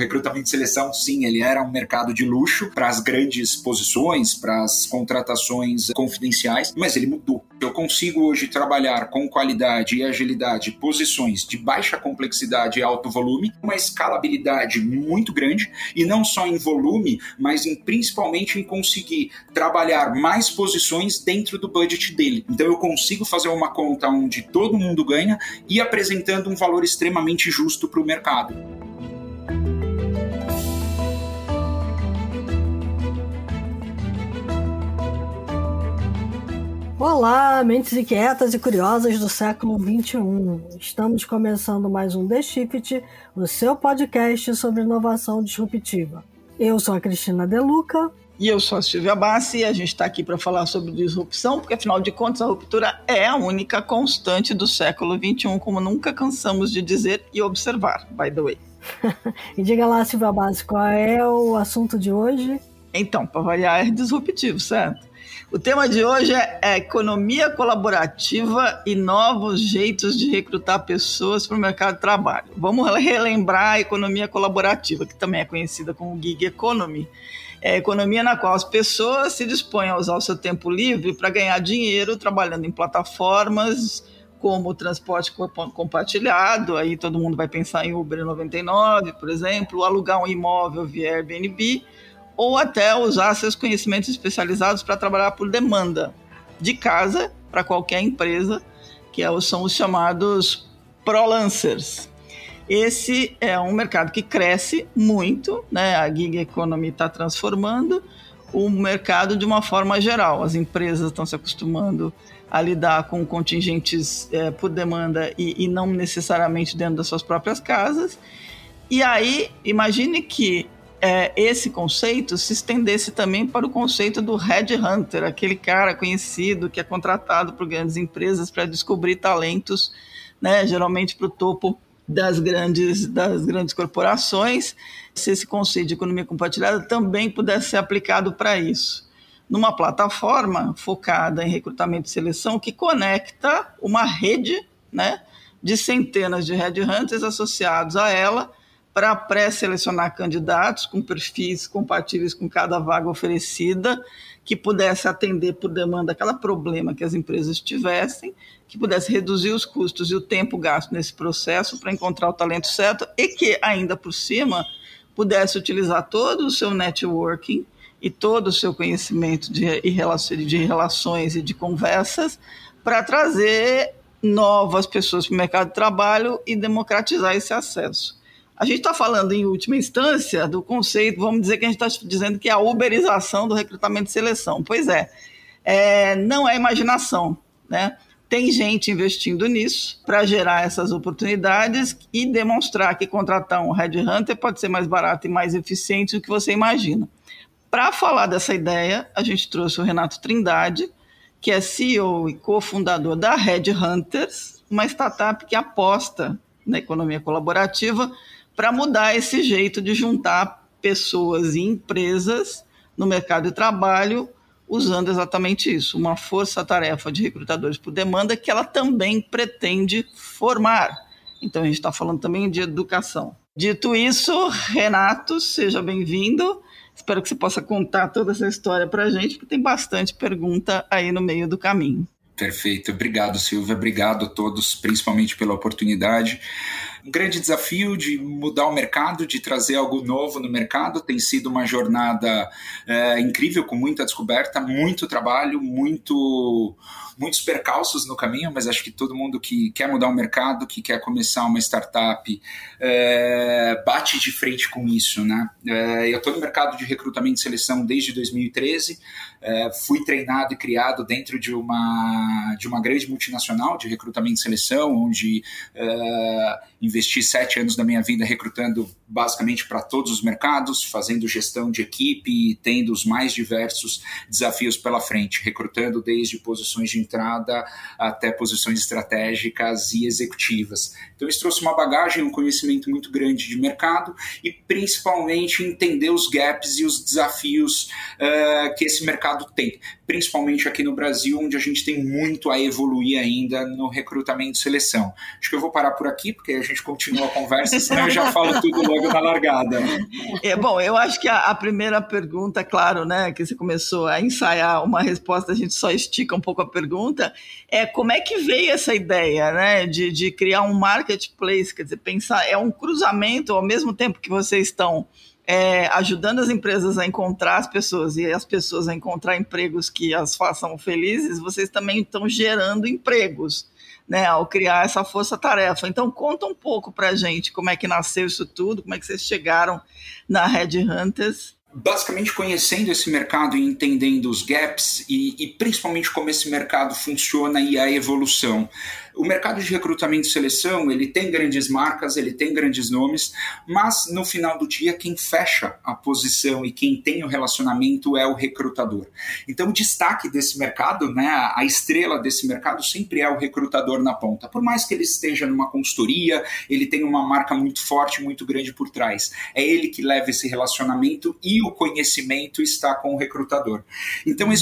recrutamento e seleção, sim, ele era um mercado de luxo para as grandes posições, para as contratações confidenciais, mas ele mudou. Eu consigo hoje trabalhar com qualidade e agilidade posições de baixa complexidade e alto volume, uma escalabilidade muito grande e não só em volume, mas em, principalmente em conseguir trabalhar mais posições dentro do budget dele. Então eu consigo fazer uma conta onde todo mundo ganha e apresentando um valor extremamente justo para o mercado. Olá, mentes inquietas e curiosas do século XXI. Estamos começando mais um The Shift, o seu podcast sobre inovação disruptiva. Eu sou a Cristina Deluca. E eu sou a Silvia Bassi e a gente está aqui para falar sobre disrupção, porque afinal de contas a ruptura é a única constante do século XXI, como nunca cansamos de dizer e observar, by the way. e diga lá, Silvia Bassi, qual é o assunto de hoje? Então, para variar, é disruptivo, certo? O tema de hoje é economia colaborativa e novos jeitos de recrutar pessoas para o mercado de trabalho. Vamos relembrar a economia colaborativa, que também é conhecida como gig economy. É a economia na qual as pessoas se dispõem a usar o seu tempo livre para ganhar dinheiro trabalhando em plataformas como o transporte compartilhado, aí todo mundo vai pensar em Uber 99, por exemplo, alugar um imóvel via Airbnb ou até usar seus conhecimentos especializados para trabalhar por demanda de casa para qualquer empresa, que é são os chamados prolancers. Esse é um mercado que cresce muito, né? a gig economy está transformando o mercado de uma forma geral. As empresas estão se acostumando a lidar com contingentes é, por demanda e, e não necessariamente dentro das suas próprias casas. E aí, imagine que é, esse conceito se estendesse também para o conceito do headhunter, aquele cara conhecido que é contratado por grandes empresas para descobrir talentos, né, geralmente para o topo das grandes, das grandes corporações, se esse conceito de economia compartilhada também pudesse ser aplicado para isso. Numa plataforma focada em recrutamento e seleção que conecta uma rede né, de centenas de headhunters associados a ela para pré-selecionar candidatos com perfis compatíveis com cada vaga oferecida, que pudesse atender por demanda aquele problema que as empresas tivessem, que pudesse reduzir os custos e o tempo gasto nesse processo para encontrar o talento certo e que, ainda por cima, pudesse utilizar todo o seu networking e todo o seu conhecimento de, de relações e de conversas para trazer novas pessoas para o mercado de trabalho e democratizar esse acesso. A gente está falando, em última instância, do conceito, vamos dizer que a gente está dizendo que é a uberização do recrutamento e seleção. Pois é, é não é imaginação, né? Tem gente investindo nisso para gerar essas oportunidades e demonstrar que contratar um headhunter pode ser mais barato e mais eficiente do que você imagina. Para falar dessa ideia, a gente trouxe o Renato Trindade, que é CEO e cofundador da Headhunters, uma startup que aposta na economia colaborativa para mudar esse jeito de juntar pessoas e empresas no mercado de trabalho usando exatamente isso, uma força-tarefa de recrutadores por demanda que ela também pretende formar. Então a gente está falando também de educação. Dito isso, Renato, seja bem-vindo. Espero que você possa contar toda essa história para a gente, porque tem bastante pergunta aí no meio do caminho. Perfeito. Obrigado, Silvia. Obrigado a todos, principalmente pela oportunidade. Um grande desafio de mudar o mercado, de trazer algo novo no mercado. Tem sido uma jornada é, incrível, com muita descoberta, muito trabalho, muito muitos percalços no caminho, mas acho que todo mundo que quer mudar o mercado, que quer começar uma startup, é, bate de frente com isso. Né? É, eu estou no mercado de recrutamento e seleção desde 2013, é, fui treinado e criado dentro de uma, de uma grande multinacional de recrutamento e seleção, onde é, investi sete anos da minha vida recrutando basicamente para todos os mercados, fazendo gestão de equipe e tendo os mais diversos desafios pela frente, recrutando desde posições de entrada até posições estratégicas e executivas. Então, isso trouxe uma bagagem, um conhecimento muito grande de mercado e principalmente entender os gaps e os desafios uh, que esse mercado tem principalmente aqui no Brasil, onde a gente tem muito a evoluir ainda no recrutamento e seleção. Acho que eu vou parar por aqui, porque a gente continua a conversa, senão eu já falo tudo logo na largada. É, bom, eu acho que a, a, primeira pergunta, claro, né, que você começou a ensaiar uma resposta, a gente só estica um pouco a pergunta, é como é que veio essa ideia, né, de, de criar um marketplace, quer dizer, pensar, é um cruzamento, ao mesmo tempo que vocês estão é, ajudando as empresas a encontrar as pessoas e as pessoas a encontrar empregos que as façam felizes, vocês também estão gerando empregos. Né, ao criar essa força-tarefa. Então, conta um pouco para a gente como é que nasceu isso tudo, como é que vocês chegaram na Red Hunters basicamente conhecendo esse mercado e entendendo os gaps e, e, principalmente como esse mercado funciona e a evolução. O mercado de recrutamento e seleção, ele tem grandes marcas, ele tem grandes nomes, mas no final do dia quem fecha a posição e quem tem o relacionamento é o recrutador. Então o destaque desse mercado, né, a estrela desse mercado sempre é o recrutador na ponta. Por mais que ele esteja numa consultoria, ele tem uma marca muito forte, muito grande por trás. É ele que leva esse relacionamento e o conhecimento está com o recrutador. Então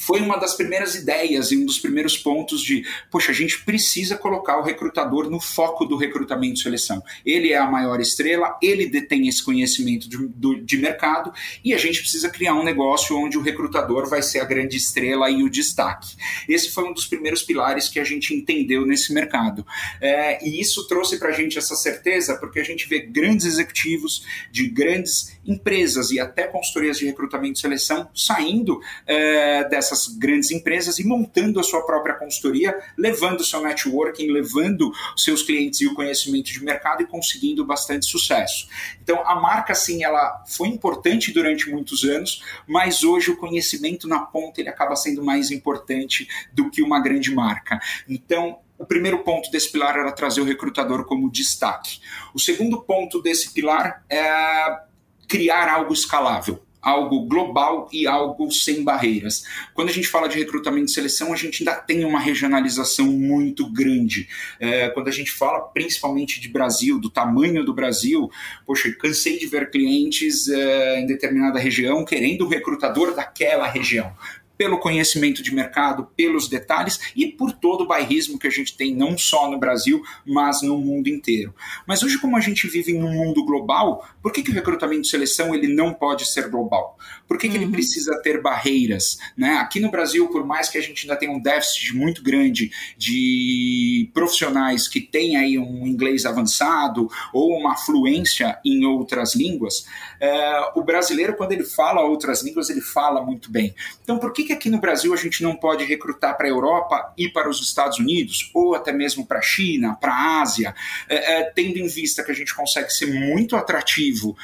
foi uma das primeiras ideias e um dos primeiros pontos de, poxa, a gente precisa colocar o recrutador no foco do recrutamento e seleção. Ele é a maior estrela, ele detém esse conhecimento de, do, de mercado e a gente precisa criar um negócio onde o recrutador vai ser a grande estrela e o destaque. Esse foi um dos primeiros pilares que a gente entendeu nesse mercado. É, e isso trouxe para a gente essa certeza porque a gente vê grandes executivos de grandes empresas e até consultorias de recrutamento e seleção saindo é, dessa essas grandes empresas e montando a sua própria consultoria, levando seu networking, levando seus clientes e o conhecimento de mercado e conseguindo bastante sucesso. Então, a marca, sim, ela foi importante durante muitos anos, mas hoje o conhecimento na ponta ele acaba sendo mais importante do que uma grande marca. Então, o primeiro ponto desse pilar era trazer o recrutador como destaque. O segundo ponto desse pilar é criar algo escalável algo global e algo sem barreiras. Quando a gente fala de recrutamento e seleção, a gente ainda tem uma regionalização muito grande. É, quando a gente fala principalmente de Brasil, do tamanho do Brasil, poxa, cansei de ver clientes é, em determinada região querendo o recrutador daquela região pelo conhecimento de mercado, pelos detalhes e por todo o bairrismo que a gente tem, não só no Brasil, mas no mundo inteiro. Mas hoje, como a gente vive em um mundo global, por que, que o recrutamento de seleção ele não pode ser global? Por que, que uhum. ele precisa ter barreiras? Né? Aqui no Brasil, por mais que a gente ainda tenha um déficit muito grande de profissionais que têm aí um inglês avançado ou uma fluência em outras línguas, é, o brasileiro, quando ele fala outras línguas, ele fala muito bem. Então, por que, que aqui no Brasil a gente não pode recrutar para a Europa e para os Estados Unidos, ou até mesmo para a China, para a Ásia, é, é, tendo em vista que a gente consegue ser muito atrativo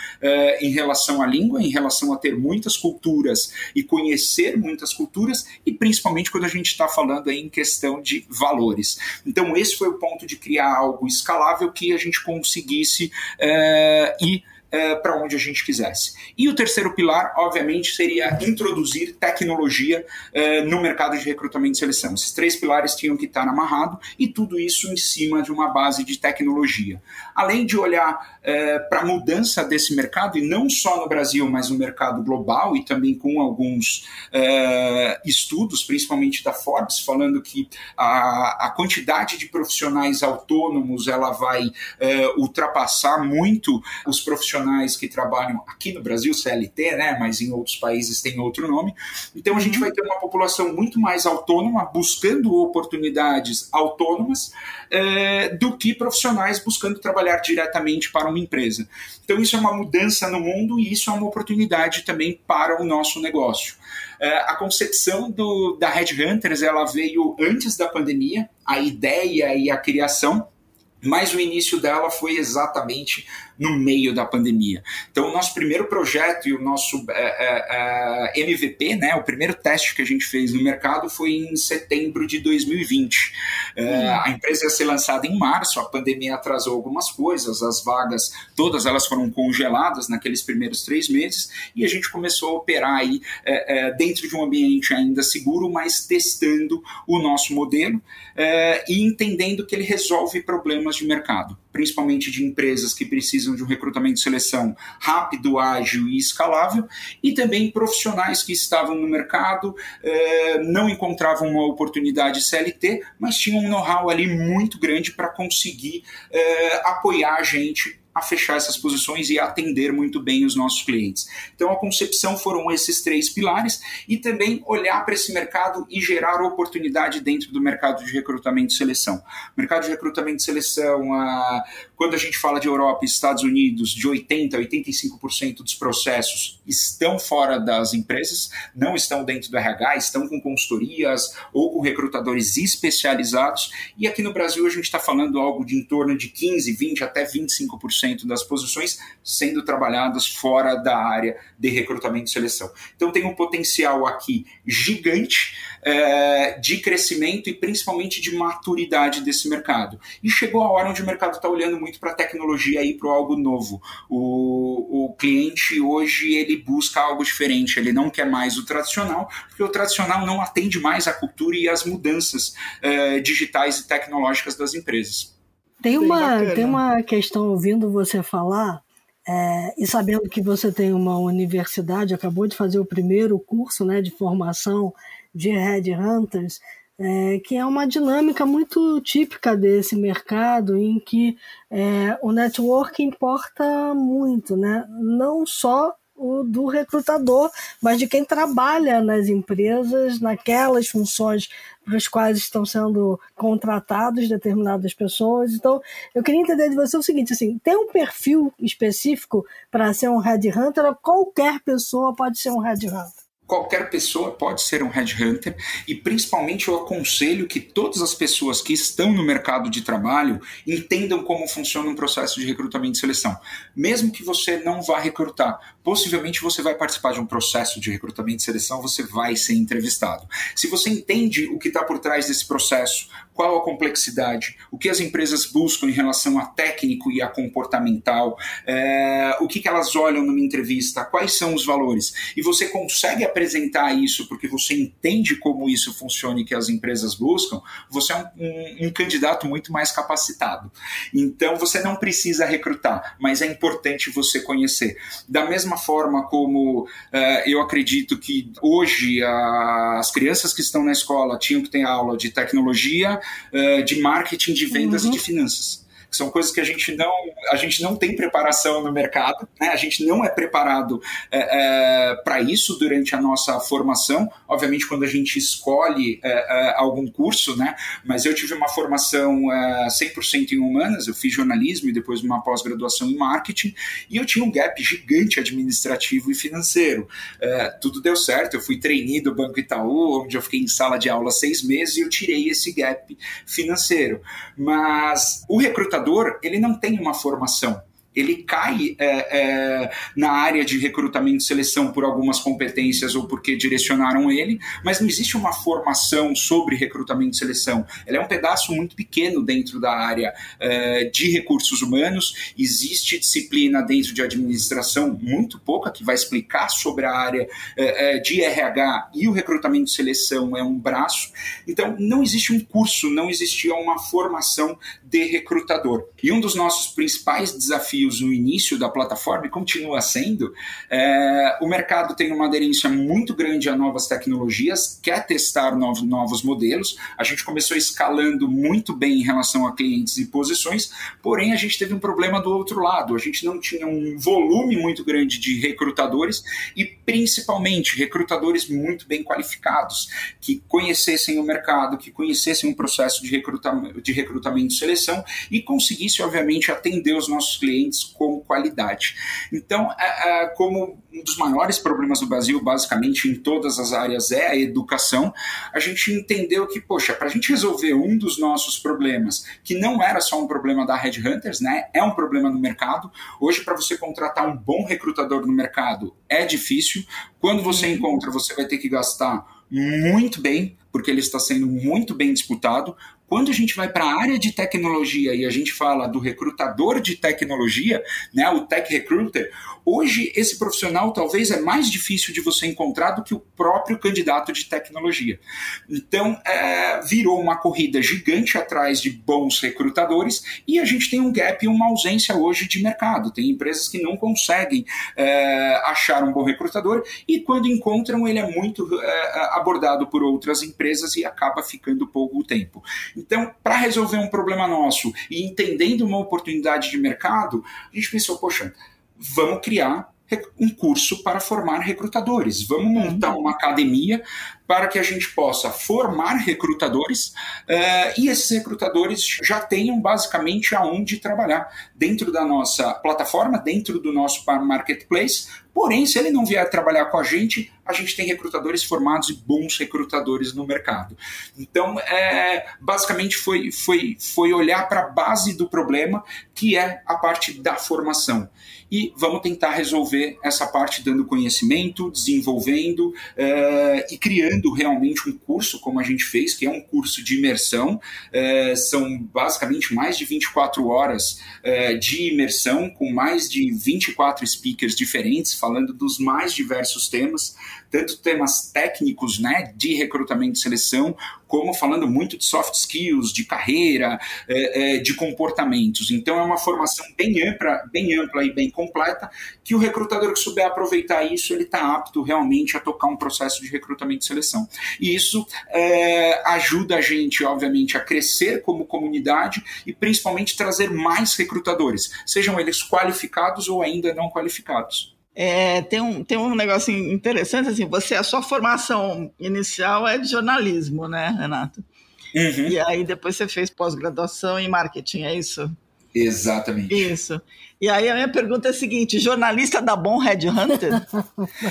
em relação à língua, em relação a ter muitas culturas e conhecer muitas culturas, e principalmente quando a gente está falando em questão de valores. Então, esse foi o ponto de criar algo escalável que a gente conseguisse é, ir é, para onde a gente quisesse. E o terceiro pilar, obviamente, seria introduzir tecnologia é, no mercado de recrutamento e seleção. Esses três pilares tinham que estar amarrados e tudo isso em cima de uma base de tecnologia. Além de olhar é, para a mudança desse mercado, e não só no Brasil, mas no mercado global e também com alguns é, estudos, principalmente da Forbes, falando que a, a quantidade de profissionais autônomos ela vai é, ultrapassar muito os profissionais que trabalham aqui no Brasil, CLT, né, mas em outros países tem outro nome. Então a gente uhum. vai ter uma população muito mais autônoma, buscando oportunidades autônomas, é, do que profissionais buscando trabalhar diretamente para uma empresa. Então isso é uma mudança no mundo e isso é uma oportunidade também para o nosso negócio. É, a concepção do, da Red Hunters ela veio antes da pandemia, a ideia e a criação mas o início dela foi exatamente no meio da pandemia. Então, o nosso primeiro projeto e o nosso é, é, MVP, né, o primeiro teste que a gente fez no mercado foi em setembro de 2020. É, a empresa ia ser lançada em março, a pandemia atrasou algumas coisas, as vagas, todas elas foram congeladas naqueles primeiros três meses, e a gente começou a operar aí é, é, dentro de um ambiente ainda seguro, mas testando o nosso modelo e entendendo que ele resolve problemas de mercado, principalmente de empresas que precisam de um recrutamento de seleção rápido, ágil e escalável, e também profissionais que estavam no mercado, eh, não encontravam uma oportunidade CLT, mas tinham um know-how ali muito grande para conseguir eh, apoiar a gente a fechar essas posições e atender muito bem os nossos clientes. Então, a concepção foram esses três pilares e também olhar para esse mercado e gerar oportunidade dentro do mercado de recrutamento e seleção. mercado de recrutamento e seleção, a, quando a gente fala de Europa e Estados Unidos, de 80% a 85% dos processos estão fora das empresas, não estão dentro do RH, estão com consultorias ou com recrutadores especializados. E aqui no Brasil a gente está falando algo de em torno de 15, 20 até 25% das posições sendo trabalhadas fora da área de recrutamento e seleção. Então tem um potencial aqui gigante é, de crescimento e principalmente de maturidade desse mercado. E chegou a hora onde o mercado está olhando muito para a tecnologia e para algo novo. O, o cliente hoje ele busca algo diferente, ele não quer mais o tradicional, porque o tradicional não atende mais à cultura e às mudanças é, digitais e tecnológicas das empresas. Tem uma, tem uma questão ouvindo você falar é, e sabendo que você tem uma universidade, acabou de fazer o primeiro curso né, de formação de Headhunters, é, que é uma dinâmica muito típica desse mercado em que é, o network importa muito, né? não só o do recrutador, mas de quem trabalha nas empresas, naquelas funções para as quais estão sendo contratados determinadas pessoas. Então, eu queria entender de você o seguinte, assim, tem um perfil específico para ser um headhunter ou qualquer pessoa pode ser um headhunter? Qualquer pessoa pode ser um headhunter e principalmente eu aconselho que todas as pessoas que estão no mercado de trabalho entendam como funciona um processo de recrutamento e seleção. Mesmo que você não vá recrutar, possivelmente você vai participar de um processo de recrutamento e seleção, você vai ser entrevistado. Se você entende o que está por trás desse processo, qual a complexidade, o que as empresas buscam em relação a técnico e a comportamental, é, o que, que elas olham numa entrevista, quais são os valores, e você consegue apresentar isso porque você entende como isso funciona e que as empresas buscam, você é um, um, um candidato muito mais capacitado. Então você não precisa recrutar, mas é importante você conhecer. Da mesma forma como uh, eu acredito que hoje uh, as crianças que estão na escola tinham que ter aula de tecnologia, uh, de marketing, de vendas uhum. e de finanças que são coisas que a gente não, a gente não tem preparação no mercado, né? a gente não é preparado é, é, para isso durante a nossa formação. Obviamente, quando a gente escolhe é, é algum curso, né? mas eu tive uma formação 100% é, em humanas, eu fiz jornalismo e depois uma pós-graduação em marketing, e eu tinha um gap gigante administrativo e financeiro. É, tudo deu certo, eu fui trainee do Banco Itaú, onde eu fiquei em sala de aula seis meses e eu tirei esse gap financeiro. Mas o recrutamento ele não tem uma formação ele cai é, é, na área de recrutamento e seleção por algumas competências ou porque direcionaram ele, mas não existe uma formação sobre recrutamento e seleção. Ele é um pedaço muito pequeno dentro da área é, de recursos humanos. Existe disciplina dentro de administração muito pouca que vai explicar sobre a área é, é, de RH e o recrutamento e seleção é um braço. Então, não existe um curso, não existia uma formação de recrutador. E um dos nossos principais desafios desafios no início da plataforma e continua sendo, é, o mercado tem uma aderência muito grande a novas tecnologias, quer testar novos, novos modelos. A gente começou escalando muito bem em relação a clientes e posições, porém a gente teve um problema do outro lado. A gente não tinha um volume muito grande de recrutadores e principalmente recrutadores muito bem qualificados, que conhecessem o mercado, que conhecessem o processo de recrutamento, de recrutamento e seleção e conseguissem, obviamente, atender os nossos clientes com qualidade. Então, é, é, como um dos maiores problemas no Brasil, basicamente em todas as áreas, é a educação, a gente entendeu que, poxa, para a gente resolver um dos nossos problemas, que não era só um problema da Red Hunters, né, é um problema no mercado. Hoje, para você contratar um bom recrutador no mercado, é difícil. Quando você uhum. encontra, você vai ter que gastar muito bem, porque ele está sendo muito bem disputado. Quando a gente vai para a área de tecnologia e a gente fala do recrutador de tecnologia, né, o tech recruiter, hoje esse profissional talvez é mais difícil de você encontrar do que o próprio candidato de tecnologia. Então, é, virou uma corrida gigante atrás de bons recrutadores e a gente tem um gap e uma ausência hoje de mercado. Tem empresas que não conseguem é, achar um bom recrutador e quando encontram, ele é muito é, abordado por outras empresas e acaba ficando pouco tempo. Então, para resolver um problema nosso e entendendo uma oportunidade de mercado, a gente pensou, poxa, vamos criar um curso para formar recrutadores. Vamos montar uma academia para que a gente possa formar recrutadores uh, e esses recrutadores já tenham basicamente aonde trabalhar dentro da nossa plataforma, dentro do nosso marketplace. Porém, se ele não vier trabalhar com a gente, a gente tem recrutadores formados e bons recrutadores no mercado. Então, é, basicamente foi, foi, foi olhar para a base do problema, que é a parte da formação. E vamos tentar resolver essa parte dando conhecimento, desenvolvendo uh, e criando criando realmente um curso, como a gente fez, que é um curso de imersão. É, são basicamente mais de 24 horas é, de imersão, com mais de 24 speakers diferentes, falando dos mais diversos temas tanto temas técnicos, né, de recrutamento e seleção, como falando muito de soft skills, de carreira, é, é, de comportamentos. Então é uma formação bem ampla, bem ampla e bem completa, que o recrutador que souber aproveitar isso, ele está apto realmente a tocar um processo de recrutamento e seleção. E isso é, ajuda a gente, obviamente, a crescer como comunidade e principalmente trazer mais recrutadores, sejam eles qualificados ou ainda não qualificados. É, tem, um, tem um negócio interessante, assim, você, a sua formação inicial é de jornalismo, né, Renato? Uhum. E aí depois você fez pós-graduação em marketing, é isso? Exatamente. Isso. E aí a minha pergunta é a seguinte: jornalista dá bom headhunter?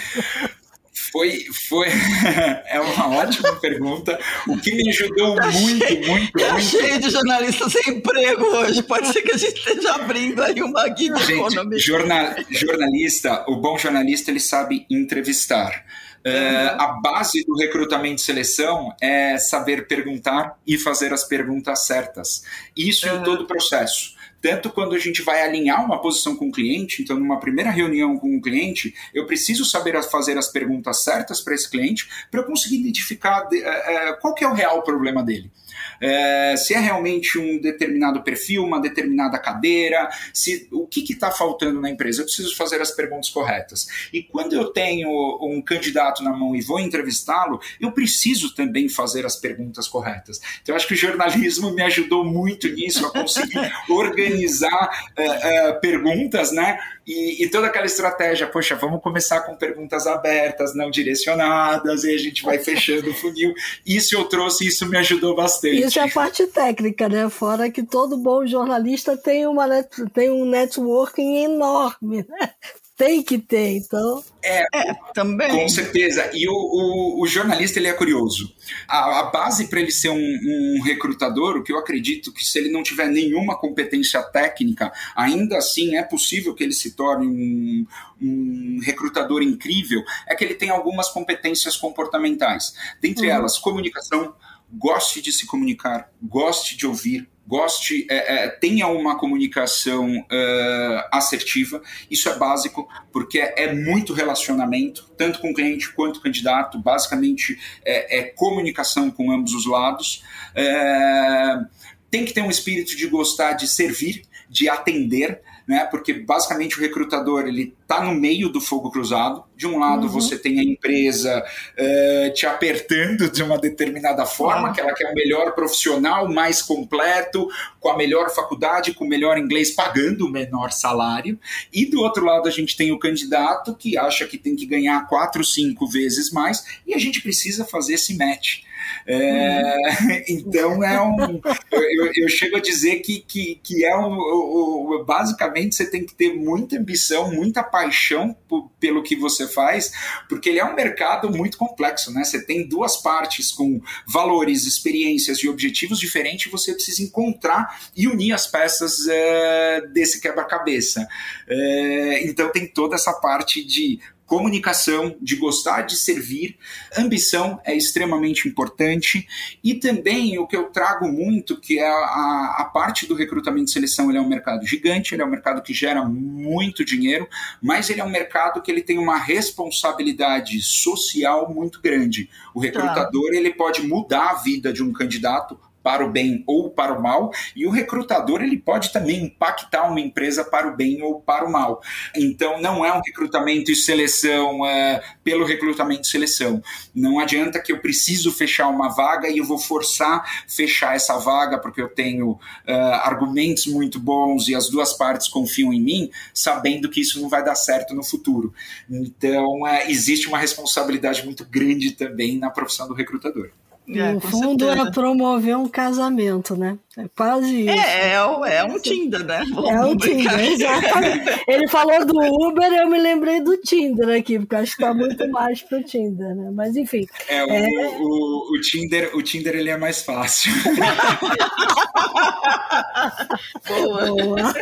Foi, foi é uma ótima pergunta. O que me ajudou tá muito, cheio, muito, tá muito. cheio de jornalistas sem emprego hoje. Pode ser que a gente esteja abrindo aí uma gig economy. Jornal, jornalista, o bom jornalista, ele sabe entrevistar. Uh, a base do recrutamento e seleção é saber perguntar e fazer as perguntas certas. Isso uhum. em todo o processo tanto quando a gente vai alinhar uma posição com o cliente, então numa primeira reunião com o cliente, eu preciso saber fazer as perguntas certas para esse cliente para eu conseguir identificar de, é, qual é o real problema dele. É, se é realmente um determinado perfil, uma determinada cadeira, se o que está faltando na empresa. Eu preciso fazer as perguntas corretas. E quando eu tenho um candidato na mão e vou entrevistá-lo, eu preciso também fazer as perguntas corretas. Então, eu acho que o jornalismo me ajudou muito nisso, a conseguir organizar uh, uh, perguntas, né? E, e, toda aquela estratégia, poxa, vamos começar com perguntas abertas, não direcionadas, e a gente vai fechando o funil. Isso eu trouxe, isso me ajudou bastante. Isso é a parte técnica, né? Fora que todo bom jornalista tem, uma tem um networking enorme, né? Tem que ter, então. É, é, também. Com certeza. E o, o, o, jornalista ele é curioso. A, a base para ele ser um, um, recrutador, o que eu acredito que se ele não tiver nenhuma competência técnica, ainda assim é possível que ele se torne um, um recrutador incrível, é que ele tem algumas competências comportamentais. Dentre uhum. elas, comunicação, goste de se comunicar, goste de ouvir, goste, é, é, tenha uma comunicação uh, assertiva. Isso é básico, porque é, muito relacionamento, tanto com o cliente quanto com o candidato. Basicamente, é, é comunicação com ambos os lados. É, tem que ter um espírito de gostar de servir, de atender né? Porque basicamente o recrutador ele está no meio do fogo cruzado. De um lado uhum. você tem a empresa uh, te apertando de uma determinada forma, uhum. que ela quer o melhor profissional, mais completo, com a melhor faculdade, com o melhor inglês, pagando o menor salário. E do outro lado a gente tem o candidato que acha que tem que ganhar quatro, cinco vezes mais, e a gente precisa fazer esse match. É, então é um. Eu, eu, chego a dizer que, que, que é um. basicamente você tem que ter muita ambição, muita paixão pelo que você faz, porque ele é um mercado muito complexo, né? Você tem duas partes com valores, experiências e objetivos diferentes, você precisa encontrar e unir as peças é, desse quebra-cabeça. É, então tem toda essa parte de comunicação, de gostar de servir, ambição é extremamente importante e também o que eu trago muito, que é a, a parte do recrutamento e seleção, ele é um mercado gigante, ele é um mercado que gera muito dinheiro, mas ele é um mercado que ele tem uma responsabilidade social muito grande. O tá. recrutador tá. ele pode mudar a vida de um candidato para o bem ou para o mal, e o recrutador ele pode também impactar uma empresa para o bem ou para o mal. Então não é um recrutamento e seleção é, pelo recrutamento e seleção. Não adianta que eu preciso fechar uma vaga e eu vou forçar fechar essa vaga porque eu tenho uh, argumentos muito bons e as duas partes confiam em mim, sabendo que isso não vai dar certo no futuro. Então uh, existe uma responsabilidade muito grande também na profissão do recrutador. É, no fundo certeza. é promover um casamento, né? É quase isso. É, é, é um Tinder, né? Vamos é um Tinder, exatamente. Ele falou do Uber, eu me lembrei do Tinder aqui, porque acho que tá muito mais pro Tinder, né? Mas enfim. É, o, é... o, o Tinder, o Tinder ele é mais fácil. Boa. Boa.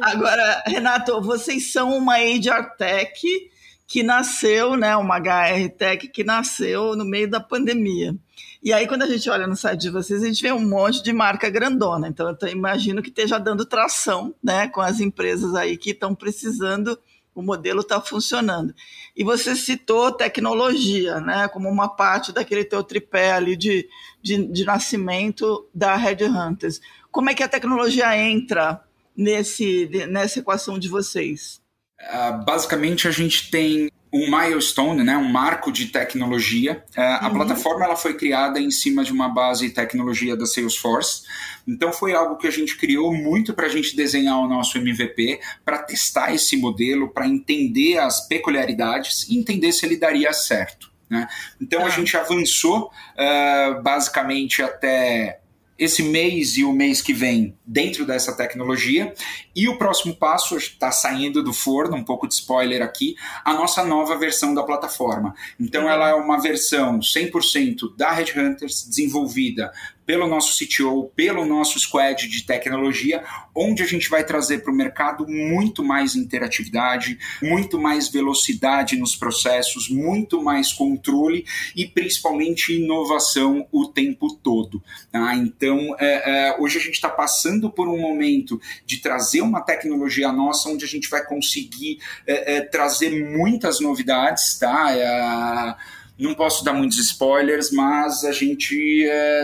Agora, Renato, vocês são uma HR Tech que nasceu, né, uma HR Tech que nasceu no meio da pandemia. E aí, quando a gente olha no site de vocês, a gente vê um monte de marca grandona. Então, eu imagino que esteja dando tração né, com as empresas aí que estão precisando, o modelo está funcionando. E você citou tecnologia, né, como uma parte daquele teu tripé ali de, de, de nascimento da Red Hunters. Como é que a tecnologia entra nesse, nessa equação de vocês? Uh, basicamente, a gente tem um milestone, né, um marco de tecnologia. Uh, uhum. A plataforma ela foi criada em cima de uma base de tecnologia da Salesforce. Então, foi algo que a gente criou muito para a gente desenhar o nosso MVP, para testar esse modelo, para entender as peculiaridades e entender se ele daria certo. Né? Então, a tá. gente avançou uh, basicamente até esse mês e o mês que vem dentro dessa tecnologia. E o próximo passo está saindo do forno, um pouco de spoiler aqui, a nossa nova versão da plataforma. Então, ela é uma versão 100% da Red Hunters, desenvolvida pelo nosso CTO, pelo nosso squad de tecnologia, onde a gente vai trazer para o mercado muito mais interatividade, muito mais velocidade nos processos, muito mais controle e principalmente inovação o tempo todo. Tá? Então, é, é, hoje a gente está passando por um momento de trazer uma tecnologia nossa onde a gente vai conseguir é, é trazer muitas novidades, tá? É, não posso dar muitos spoilers, mas a gente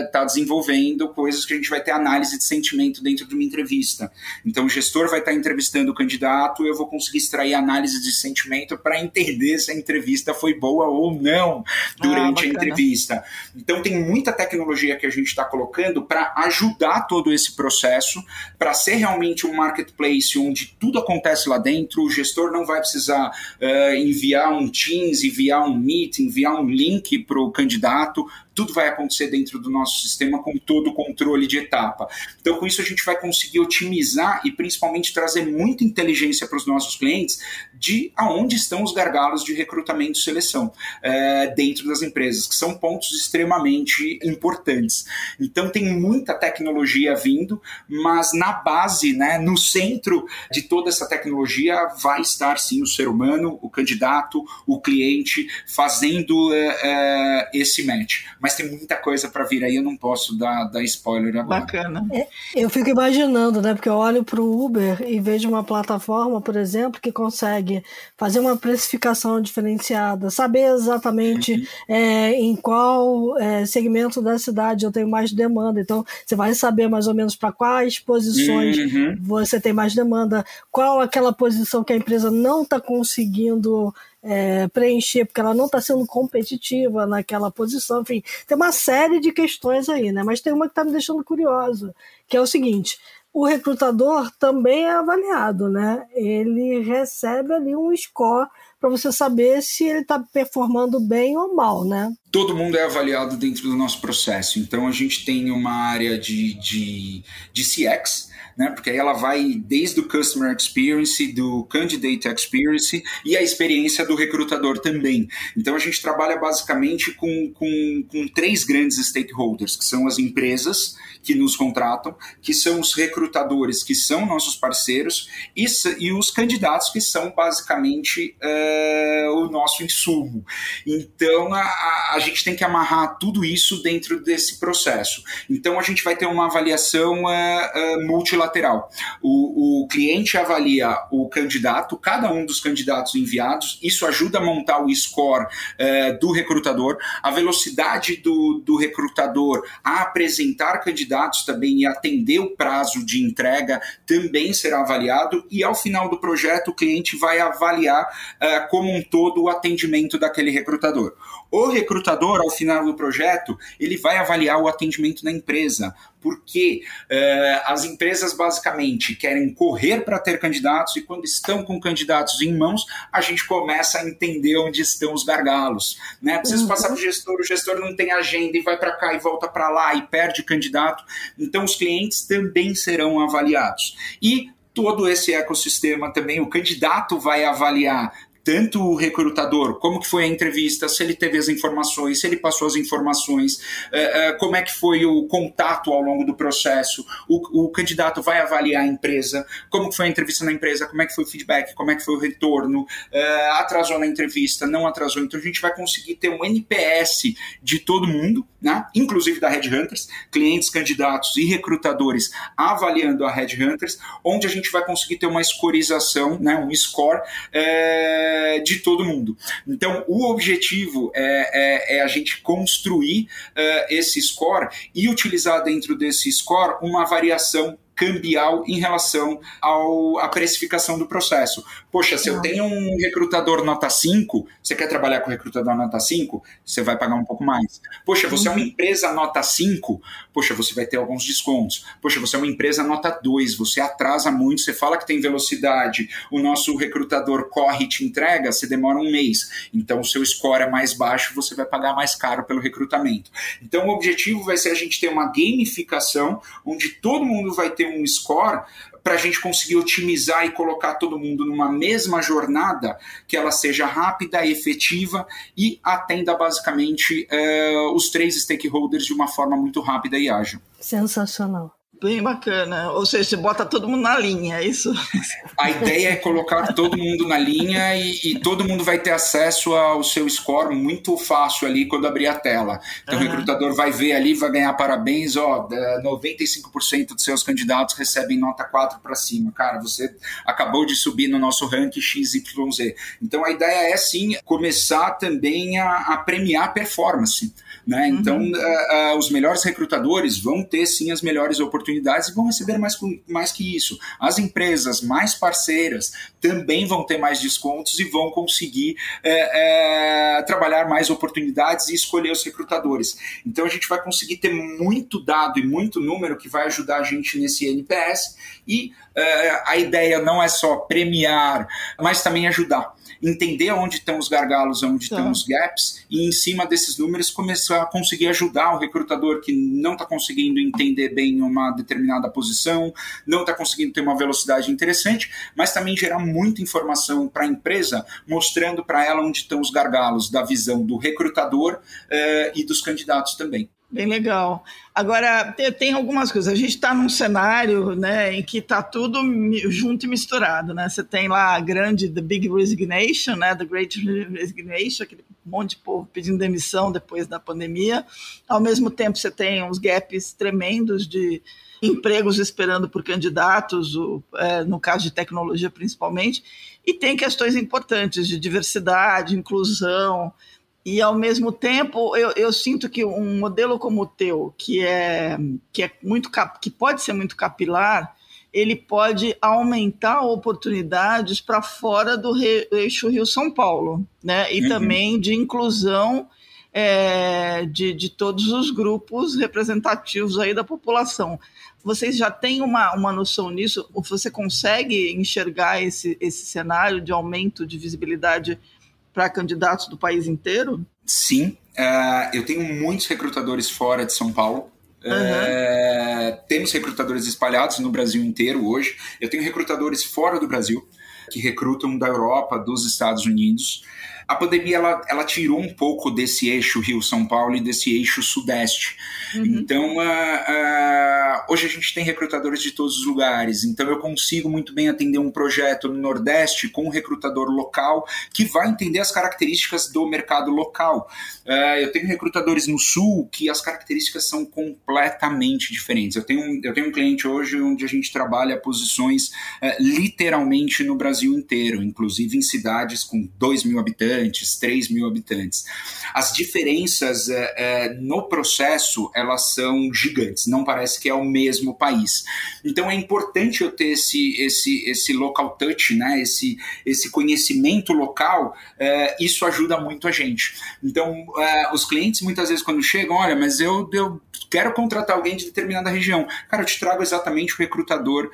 está é, desenvolvendo coisas que a gente vai ter análise de sentimento dentro de uma entrevista. Então, o gestor vai estar tá entrevistando o candidato, eu vou conseguir extrair análise de sentimento para entender se a entrevista foi boa ou não durante ah, a entrevista. Então, tem muita tecnologia que a gente está colocando para ajudar todo esse processo, para ser realmente um marketplace onde tudo acontece lá dentro, o gestor não vai precisar uh, enviar um Teams, enviar um Meet, enviar um link para o candidato, tudo vai acontecer dentro do nosso sistema com todo o controle de etapa. Então, com isso, a gente vai conseguir otimizar e principalmente trazer muita inteligência para os nossos clientes de aonde estão os gargalos de recrutamento e seleção é, dentro das empresas, que são pontos extremamente importantes. Então, tem muita tecnologia vindo, mas na base, né, no centro de toda essa tecnologia, vai estar sim o ser humano, o candidato, o cliente, fazendo é, é, esse match mas tem muita coisa para vir aí, eu não posso dar, dar spoiler agora. Bacana. É, eu fico imaginando, né? Porque eu olho para o Uber e vejo uma plataforma, por exemplo, que consegue fazer uma precificação diferenciada, saber exatamente uhum. é, em qual é, segmento da cidade eu tenho mais demanda. Então, você vai saber mais ou menos para quais posições uhum. você tem mais demanda, qual aquela posição que a empresa não está conseguindo é, preencher, porque ela não está sendo competitiva naquela posição. Enfim, tem uma série de questões aí, né? Mas tem uma que está me deixando curiosa, que é o seguinte: o recrutador também é avaliado, né? Ele recebe ali um score para você saber se ele está performando bem ou mal, né? Todo mundo é avaliado dentro do nosso processo. Então a gente tem uma área de, de, de CX, né? Porque aí ela vai desde o customer experience, do candidate experience e a experiência do recrutador também. Então a gente trabalha basicamente com, com, com três grandes stakeholders, que são as empresas que nos contratam, que são os recrutadores, que são nossos parceiros, e, e os candidatos, que são basicamente. Uh, uh, o nosso insumo. Então a, a, gente tem que amarrar tudo isso dentro desse processo. Então a gente vai ter uma avaliação uh, multilateral. O, o cliente avalia o candidato, cada um dos candidatos enviados, isso ajuda a montar o score do recrutador, a velocidade do, do recrutador a apresentar candidatos também e atender o prazo de entrega também será avaliado e ao final do projeto o cliente vai avaliar uh, como um todo o atendimento daquele recrutador. O recrutador, ao final do projeto, ele vai avaliar o atendimento da empresa, porque uh, as empresas basicamente querem correr para ter candidatos e quando estão com candidatos em mãos, a gente começa a entender onde estão os gargalos. Né? Precisa uhum. passar para o gestor, o gestor não tem agenda e vai para cá e volta para lá e perde candidato. Então, os clientes também serão avaliados. E todo esse ecossistema também, o candidato vai avaliar tanto o recrutador, como que foi a entrevista, se ele teve as informações, se ele passou as informações, eh, eh, como é que foi o contato ao longo do processo, o, o candidato vai avaliar a empresa, como foi a entrevista na empresa, como é que foi o feedback, como é que foi o retorno, eh, atrasou na entrevista, não atrasou, então a gente vai conseguir ter um NPS de todo mundo, né? inclusive da Red Hunters, clientes, candidatos e recrutadores avaliando a Red Hunters, onde a gente vai conseguir ter uma scorização, né? um score é, de todo mundo. Então, o objetivo é, é, é a gente construir é, esse score e utilizar dentro desse score uma variação cambial em relação ao, à precificação do processo. Poxa, se eu tenho um recrutador nota 5, você quer trabalhar com recrutador nota 5? Você vai pagar um pouco mais. Poxa, você é uma uhum. empresa nota 5, poxa, você vai ter alguns descontos. Poxa, você é uma empresa nota 2, você atrasa muito, você fala que tem velocidade, o nosso recrutador corre e te entrega, você demora um mês. Então, o seu score é mais baixo, você vai pagar mais caro pelo recrutamento. Então, o objetivo vai ser a gente ter uma gamificação onde todo mundo vai ter um score para a gente conseguir otimizar e colocar todo mundo numa mesma jornada que ela seja rápida, efetiva e atenda basicamente uh, os três stakeholders de uma forma muito rápida e ágil. Sensacional. Bem bacana. Ou seja, você bota todo mundo na linha, é isso? A ideia é colocar todo mundo na linha e, e, todo mundo vai ter acesso ao seu score muito fácil ali quando abrir a tela. Então uhum. o recrutador vai ver ali, vai ganhar parabéns, ó, 95% dos seus candidatos recebem nota 4 para cima. Cara, você acabou de subir no nosso ranking XYZ. Então a ideia é sim começar também a, a premiar performance. Né? Então, uhum. uh, uh, os melhores recrutadores vão ter sim as melhores oportunidades e vão receber mais, mais que isso. As empresas mais parceiras também vão ter mais descontos e vão conseguir uh, trabalhar mais oportunidades e escolher os recrutadores. Então, a gente vai conseguir ter muito dado e muito número que vai ajudar a gente nesse NPS e a ideia não é só premiar, mas também ajudar entender onde estão os gargalos, onde tá. estão os gaps, e em cima desses números começar a conseguir ajudar o recrutador que não está conseguindo entender bem uma determinada posição, não está conseguindo ter uma velocidade interessante, mas também gerar muita informação para a empresa, mostrando para ela onde estão os gargalos da visão do recrutador uh, e dos candidatos também. Bem legal. Agora, tem algumas coisas. A gente está num cenário né, em que está tudo junto e misturado. Né? Você tem lá a grande The Big Resignation, né, The Great Resignation, aquele monte de povo pedindo demissão depois da pandemia. Ao mesmo tempo, você tem uns gaps tremendos de empregos esperando por candidatos, é, no caso de tecnologia principalmente. E tem questões importantes de diversidade, inclusão, e ao mesmo tempo eu, eu, sinto que um modelo como o teu, que é que é muito que pode ser muito capilar, ele pode aumentar oportunidades para fora do eixo Rio São Paulo, né? E uhum. também de inclusão é, de, de todos os grupos representativos aí da população. Vocês já têm uma, uma noção nisso? Você consegue enxergar esse, esse cenário de aumento de visibilidade para candidatos do país inteiro? Sim, uh, eu tenho muitos recrutadores fora de São Paulo. Uhum. Uh, temos recrutadores espalhados no Brasil inteiro hoje. Eu tenho recrutadores fora do Brasil que recrutam da Europa, dos Estados Unidos. A pandemia ela, ela tirou um pouco desse eixo Rio-São Paulo e desse eixo Sudeste. Uhum. Então, uh, uh, hoje a gente tem recrutadores de todos os lugares, então eu consigo muito bem atender um projeto no Nordeste com um recrutador local que vai entender as características do mercado local. Uh, eu tenho recrutadores no Sul que as características são completamente diferentes. Eu tenho, eu tenho um cliente hoje onde a gente trabalha posições literalmente no Brasil inteiro, inclusive em cidades com 2 mil habitantes, 3 mil habitantes. As diferenças é, no processo, elas são gigantes, não parece que é o mesmo país. Então é importante eu ter esse, esse, esse local touch, né? esse, esse conhecimento local, é, isso ajuda muito a gente. Então, os clientes muitas vezes quando chegam, olha, mas eu, eu quero contratar alguém de determinada região. Cara, eu te trago exatamente o recrutador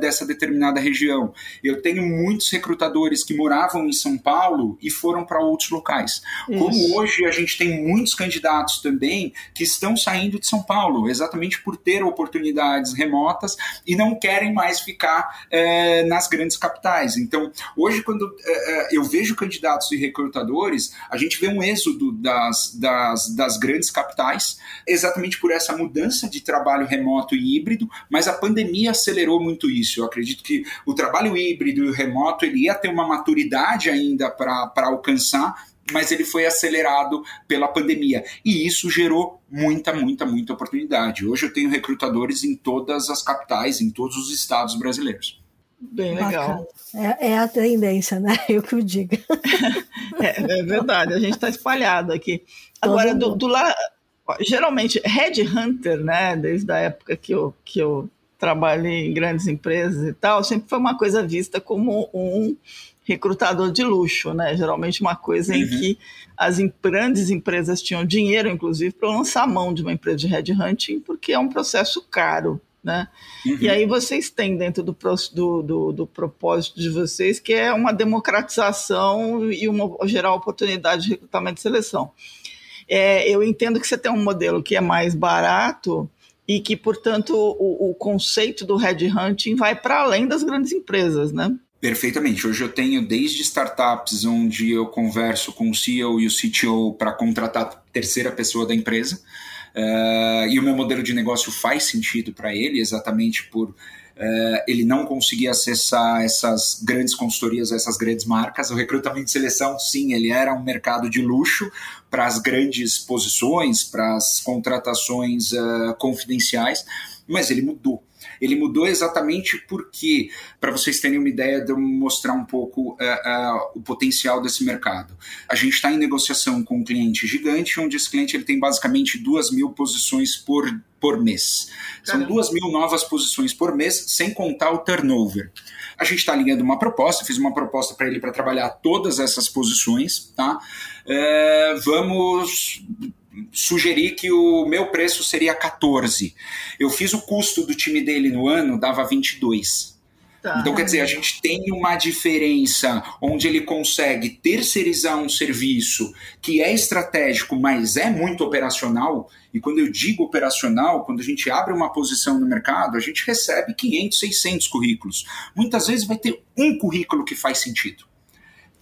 dessa determinada região. Eu tenho muitos recrutadores que moravam em São Paulo e foram para outros locais. Isso. Como hoje a gente tem muitos candidatos também que estão saindo de São Paulo, exatamente por ter oportunidades remotas e não querem mais ficar é, nas grandes capitais. Então, hoje, quando é, eu vejo candidatos e recrutadores, a gente vê um êxodo das, das, das grandes capitais, exatamente por essa mudança de trabalho remoto e híbrido, mas a pandemia acelerou muito isso. Eu acredito que o trabalho híbrido e o remoto ele ia ter uma maturidade ainda para alcançar, mas ele foi acelerado pela pandemia. E isso gerou muita, muita, muita oportunidade. Hoje eu tenho recrutadores em todas as capitais, em todos os estados brasileiros. Bem legal. É, é, a tendência, né? Eu que o diga. é, é, verdade, a gente está espalhado aqui. Agora, do, do lado. Geralmente, headhunter, né? Desde a época que eu, que eu trabalhei em grandes empresas e tal, sempre foi uma coisa vista como um recrutador de luxo, né? Geralmente uma coisa uhum. em que as grandes empresas tinham dinheiro, inclusive, para lançar mão de uma empresa de headhunting, porque é um processo caro. Né? Uhum. E aí vocês têm dentro do, do, do, do, propósito de vocês que é uma democratização e uma gerar oportunidade de recrutamento e seleção. É, eu entendo que você tem um modelo que é mais barato e que, portanto, o, o conceito do headhunting vai para além das grandes empresas, né? Perfeitamente. Hoje eu tenho desde startups onde eu converso com o CEO e o CTO para contratar a terceira pessoa da empresa. Uh, e o meu modelo de negócio faz sentido para ele, exatamente por Uh, ele não conseguia acessar essas grandes consultorias, essas grandes marcas. O recrutamento de seleção, sim, ele era um mercado de luxo para as grandes posições, para as contratações uh, confidenciais, mas ele mudou. Ele mudou exatamente porque, para vocês terem uma ideia de eu mostrar um pouco uh, uh, o potencial desse mercado. A gente está em negociação com um cliente gigante, onde esse cliente ele tem basicamente duas mil posições por, por mês. São duas mil novas posições por mês, sem contar o turnover. A gente está alinhando uma proposta, fiz uma proposta para ele para trabalhar todas essas posições, tá? Uh, vamos sugeri que o meu preço seria 14. Eu fiz o custo do time dele no ano, dava 22. Tá. Então, quer dizer, a gente tem uma diferença onde ele consegue terceirizar um serviço que é estratégico, mas é muito operacional. E quando eu digo operacional, quando a gente abre uma posição no mercado, a gente recebe 500, 600 currículos. Muitas vezes vai ter um currículo que faz sentido.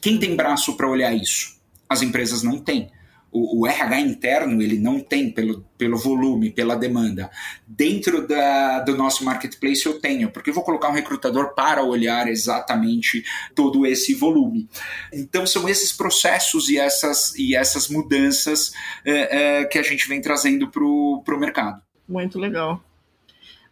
Quem tem braço para olhar isso? As empresas não têm o, o, RH interno ele não tem pelo, pelo volume, pela demanda. Dentro da, do nosso marketplace eu tenho, porque eu vou colocar um recrutador para olhar exatamente todo esse volume. Então são esses processos e essas, e essas mudanças é, é, que a gente vem trazendo para o mercado. Muito legal.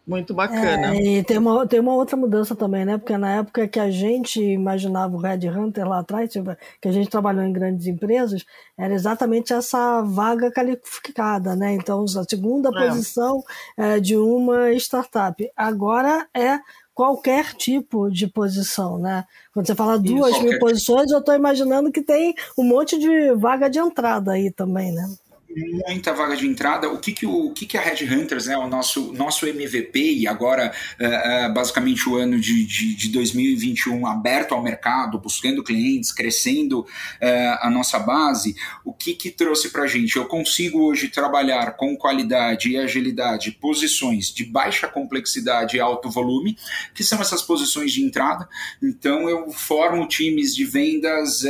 Muito bacana. É, e tem uma, tem uma outra mudança também, né? Porque na época que a gente imaginava o Red Hunter lá atrás, tipo, que a gente trabalhou em grandes empresas, era exatamente essa vaga qualificada, né? Então, a segunda é. posição é, de uma startup. Agora é qualquer tipo de posição, né? Quando você fala duas Isso, mil posições, eu estou imaginando que tem um monte de vaga de entrada aí também, né? Muita vaga de entrada. O que, que, o, o que, que a Red Hunters, né, o nosso, nosso MVP, e agora uh, uh, basicamente o ano de, de, de, 2021 aberto ao mercado, buscando clientes, crescendo uh, a nossa base, o que, que trouxe para a gente? Eu consigo hoje trabalhar com qualidade e agilidade posições de baixa complexidade e alto volume, que são essas posições de entrada. Então eu formo times de vendas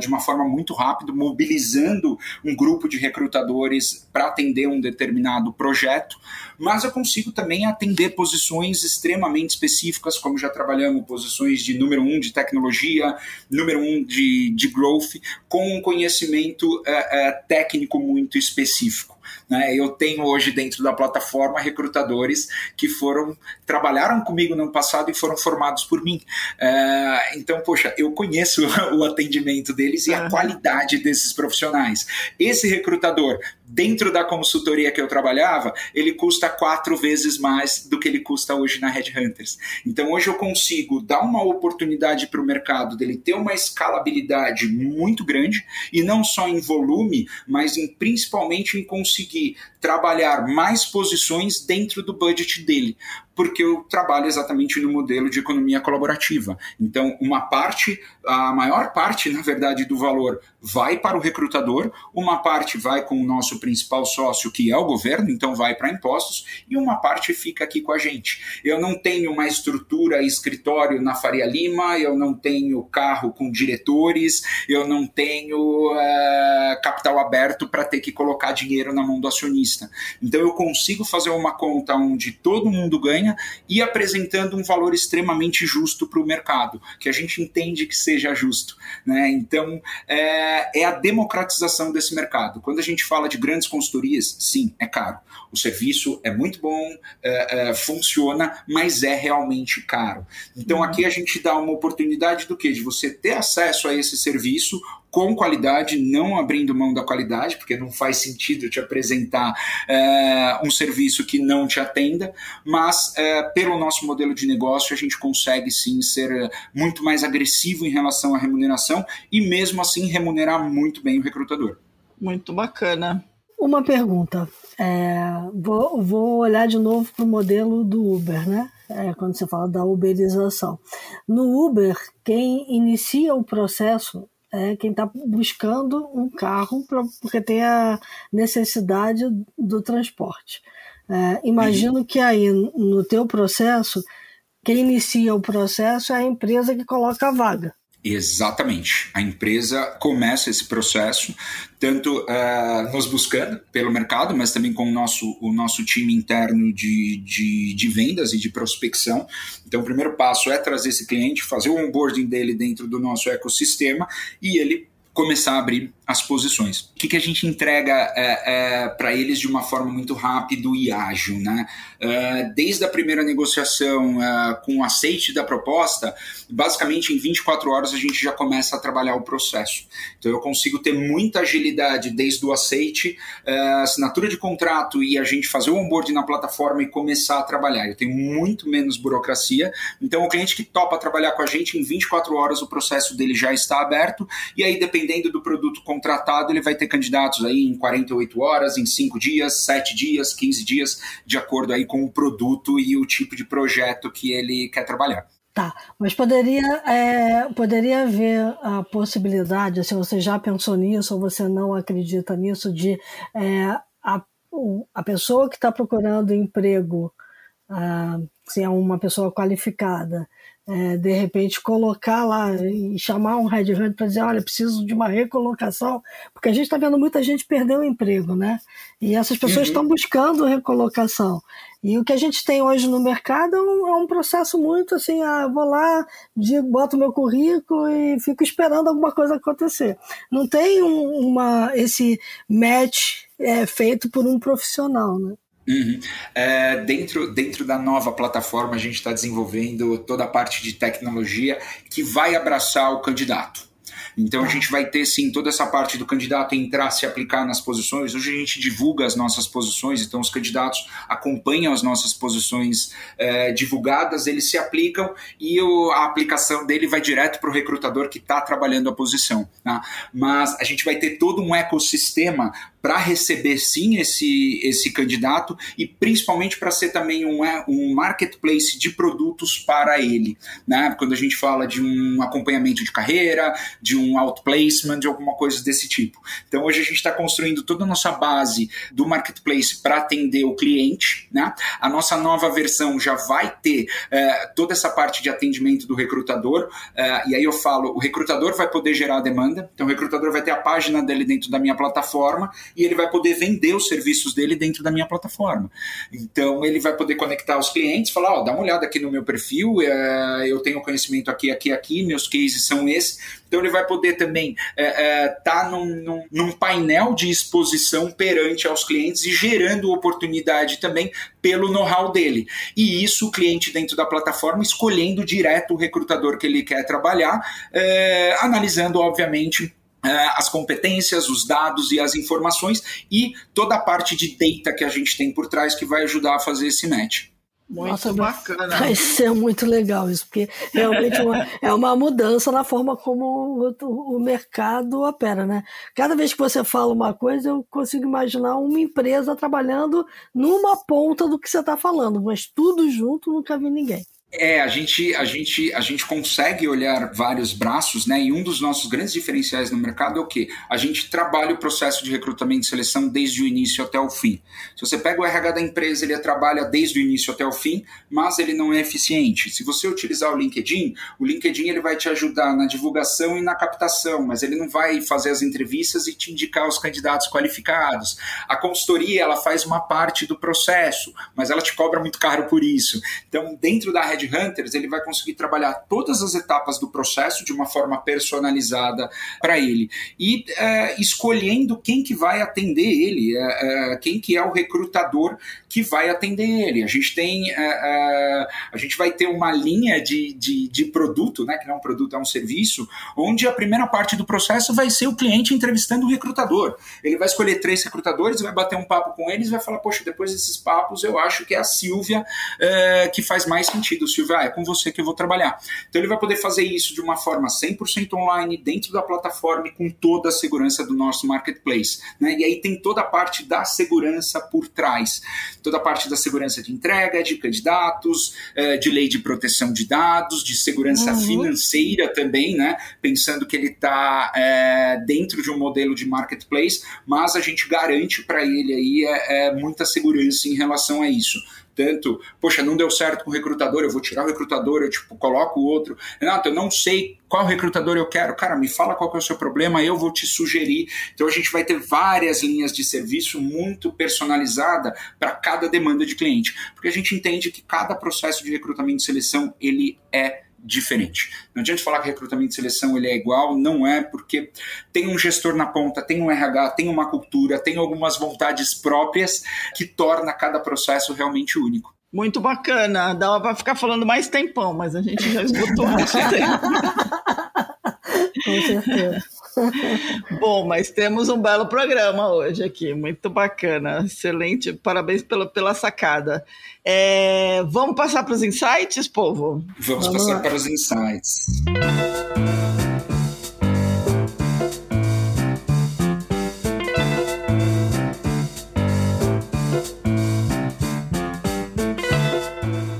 de uma forma muito rápida, mobilizando um grupo de recrutadores para atender um determinado projeto, mas eu consigo também atender posições extremamente específicas, como já trabalhamos, posições de número um de tecnologia, número um de, de growth, com um conhecimento é, é, técnico muito específico. Né? Eu tenho hoje dentro da plataforma recrutadores que foram trabalharam comigo no passado e foram formados por mim. É, então, poxa, eu conheço o atendimento deles e a qualidade desses profissionais. Esse recrutador dentro da consultoria que eu trabalhava, ele custa quatro vezes mais do que ele custa hoje na Red Hunters. Então hoje eu consigo dar uma oportunidade para o mercado dele ter uma escalabilidade muito grande e não só em volume, mas em, principalmente em conseguir trabalhar mais posições dentro do budget dele porque eu trabalho exatamente no modelo de economia colaborativa. Então, uma parte, a maior parte, na verdade, do valor vai para o recrutador, uma parte vai com o nosso principal sócio, que é o governo, então vai para impostos, e uma parte fica aqui com a gente. Eu não tenho uma estrutura escritório na Faria Lima, eu não tenho carro com diretores, eu não tenho é, capital aberto para ter que colocar dinheiro na mão do acionista. Então, eu consigo fazer uma conta onde todo mundo ganha e apresentando um valor extremamente justo para o mercado, que a gente entende que seja justo. Né? Então, é, é a democratização desse mercado. Quando a gente fala de grandes consultorias, sim, é caro. O serviço é muito bom, é, é, funciona, mas é realmente caro. Então, uhum. aqui a gente dá uma oportunidade do quê? De você ter acesso a esse serviço com qualidade, não abrindo mão da qualidade, porque não faz sentido te apresentar é, um serviço que não te atenda, mas é, pelo nosso modelo de negócio a gente consegue sim ser é, muito mais agressivo em relação à remuneração e mesmo assim remunerar muito bem o recrutador. Muito bacana. Uma pergunta. É, vou, vou, olhar de novo para o modelo do Uber, né? É, quando você fala da uberização. No Uber, quem inicia o processo é quem está buscando um carro pra, porque tem a necessidade do transporte. É, imagino que aí no teu processo, quem inicia o processo é a empresa que coloca a vaga. Exatamente. A empresa começa esse processo, tanto uh, nos buscando pelo mercado, mas também com o nosso, o nosso time interno de, de, de, vendas e de prospecção. Então, o primeiro passo é trazer esse cliente, fazer o onboarding dele dentro do nosso ecossistema e ele começar a abrir as posições. O que, que a gente entrega é, é, para eles de uma forma muito rápida e ágil, né? É, desde a primeira negociação é, com o aceite da proposta, basicamente em 24 horas a gente já começa a trabalhar o processo. Então eu consigo ter muita agilidade desde o aceite, é, assinatura de contrato e a gente fazer o onboard na plataforma e começar a trabalhar. Eu tenho muito menos burocracia. Então o cliente que topa trabalhar com a gente em 24 horas o processo dele já está aberto e aí dependendo do produto contratado, ele vai ter candidatos aí em 48 horas, em 5 dias, 7 dias, 15 dias, de acordo aí com o produto e o tipo de projeto que ele quer trabalhar. Tá, mas poderia, é, poderia haver a possibilidade, se você já pensou nisso ou você não acredita nisso, de é, a, a pessoa que está procurando emprego, ah, se é uma pessoa qualificada, é, de repente colocar lá e chamar um Red para dizer, olha, preciso de uma recolocação, porque a gente está vendo muita gente perder o emprego, né? E essas pessoas estão uhum. buscando recolocação. E o que a gente tem hoje no mercado é um, é um processo muito assim, ah, vou lá, digo, boto meu currículo e fico esperando alguma coisa acontecer. Não tem um, uma, esse match é, feito por um profissional, né? Uhum. É, dentro, dentro da nova plataforma, a gente está desenvolvendo toda a parte de tecnologia que vai abraçar o candidato. Então a gente vai ter sim toda essa parte do candidato entrar, se aplicar nas posições. Hoje a gente divulga as nossas posições, então os candidatos acompanham as nossas posições é, divulgadas, eles se aplicam e o, a aplicação dele vai direto para o recrutador que está trabalhando a posição. Tá? Mas a gente vai ter todo um ecossistema para receber sim esse, esse candidato e principalmente para ser também um, é, um marketplace de produtos para ele. Né? Quando a gente fala de um acompanhamento de carreira, de um outplacement, de alguma coisa desse tipo. Então hoje a gente está construindo toda a nossa base do marketplace para atender o cliente. Né? A nossa nova versão já vai ter é, toda essa parte de atendimento do recrutador. É, e aí eu falo, o recrutador vai poder gerar a demanda, então o recrutador vai ter a página dele dentro da minha plataforma e ele vai poder vender os serviços dele dentro da minha plataforma. Então ele vai poder conectar os clientes, falar, ó, oh, dá uma olhada aqui no meu perfil, é, eu tenho conhecimento aqui, aqui, aqui, meus cases são esses. Então ele vai poder também estar é, é, tá num, num, num, painel de exposição perante aos clientes e gerando oportunidade também pelo know-how dele. E isso o cliente dentro da plataforma escolhendo direto o recrutador que ele quer trabalhar, é, analisando, obviamente, as competências, os dados e as informações e toda a parte de data que a gente tem por trás que vai ajudar a fazer esse match. Muito Nossa, bacana. Vai ser muito legal isso, porque realmente uma, é uma mudança na forma como o, o, mercado opera, né? Cada vez que você fala uma coisa, eu consigo imaginar uma empresa trabalhando numa ponta do que você está falando, mas tudo junto nunca vi ninguém. É, a gente, a, gente, a gente consegue olhar vários braços, né? E um dos nossos grandes diferenciais no mercado é o quê? A gente trabalha o processo de recrutamento e seleção desde o início até o fim. Se você pega o RH da empresa, ele trabalha desde o início até o fim, mas ele não é eficiente. Se você utilizar o LinkedIn, o LinkedIn ele vai te ajudar na divulgação e na captação, mas ele não vai fazer as entrevistas e te indicar os candidatos qualificados. A consultoria, ela faz uma parte do processo, mas ela te cobra muito caro por isso. Então, dentro da Red Hunters, ele vai conseguir trabalhar todas as etapas do processo de uma forma personalizada para ele e é, escolhendo quem que vai atender ele, é, é, quem que é o recrutador que vai atender ele. A gente tem, é, é, a gente vai ter uma linha de, de, de, produto, né, que não é um produto, é um serviço, onde a primeira parte do processo vai ser o cliente entrevistando o recrutador. Ele vai escolher três recrutadores, vai bater um papo com eles, vai falar, poxa, depois desses papos eu acho que é a Silvia é, que faz mais sentido. Silvia, ah, é com você que eu vou trabalhar. Então ele vai poder fazer isso de uma forma 100% online, dentro da plataforma e com toda a segurança do nosso marketplace. Né? E aí tem toda a parte da segurança por trás toda a parte da segurança de entrega, de candidatos, eh, de lei de proteção de dados, de segurança uhum. financeira também, né? Pensando que ele está é, eh, dentro de um modelo de marketplace, mas a gente garante para ele aí é, é, muita segurança em relação a isso tanto, poxa, não deu certo com o recrutador, eu vou tirar o recrutador, eu tipo, coloco o outro. Renato, eu não sei qual recrutador eu quero. Cara, me fala qual é o seu problema, eu vou te sugerir. Então a gente vai ter várias linhas de serviço muito personalizada para cada demanda de cliente, porque a gente entende que cada processo de recrutamento e seleção ele é diferente. Não adianta falar que recrutamento e seleção ele é igual, não é, porque tem um gestor na ponta, tem um RH, tem uma cultura, tem algumas vontades próprias que torna cada processo realmente único. Muito bacana. Dava para ficar falando mais tempão, mas a gente já esgotou nosso tempo. Com certeza. Bom, mas temos um belo programa hoje aqui, muito bacana, excelente, parabéns pela, pela sacada. É, vamos passar para os insights, povo? Vamos, vamos passar lá. para os insights.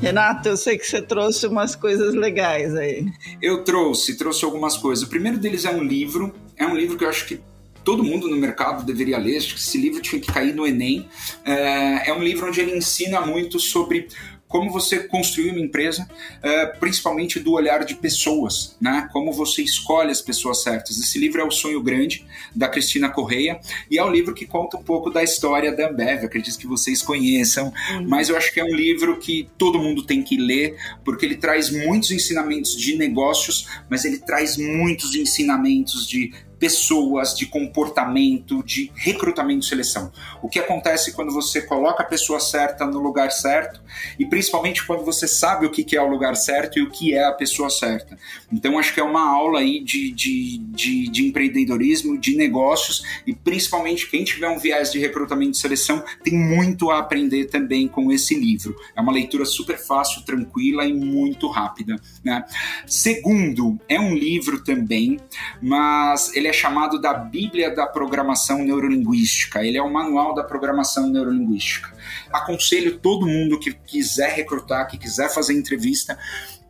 Renato, eu sei que você trouxe umas coisas legais aí. Eu trouxe, trouxe algumas coisas. O primeiro deles é um livro, é um livro que eu acho que todo mundo no mercado deveria ler, acho que esse livro tinha que cair no Enem. É, é um livro onde ele ensina muito sobre como você construir uma empresa, é, principalmente do olhar de pessoas, né? Como você escolhe as pessoas certas. Esse livro é O Sonho Grande, da Cristina Correia, e é um livro que conta um pouco da história da Ambev, acredito que vocês conheçam, uhum. mas eu acho que é um livro que todo mundo tem que ler, porque ele traz muitos ensinamentos de negócios, mas ele traz muitos ensinamentos de pessoas, de comportamento, de recrutamento e seleção. O que acontece quando você coloca a pessoa certa no lugar certo e principalmente quando você sabe o que é o lugar certo e o que é a pessoa certa. Então, acho que é uma aula aí de, de, de, de empreendedorismo, de negócios e principalmente quem tiver um viés de recrutamento e seleção tem muito a aprender também com esse livro. É uma leitura super fácil, tranquila e muito rápida. Né? Segundo, é um livro também, mas ele ele é chamado da Bíblia da Programação Neurolinguística. Ele é o manual da programação neurolinguística. Aconselho todo mundo que quiser recrutar, que quiser fazer entrevista,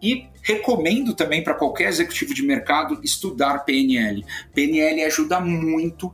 e recomendo também para qualquer executivo de mercado estudar PNL. PNL ajuda muito uh,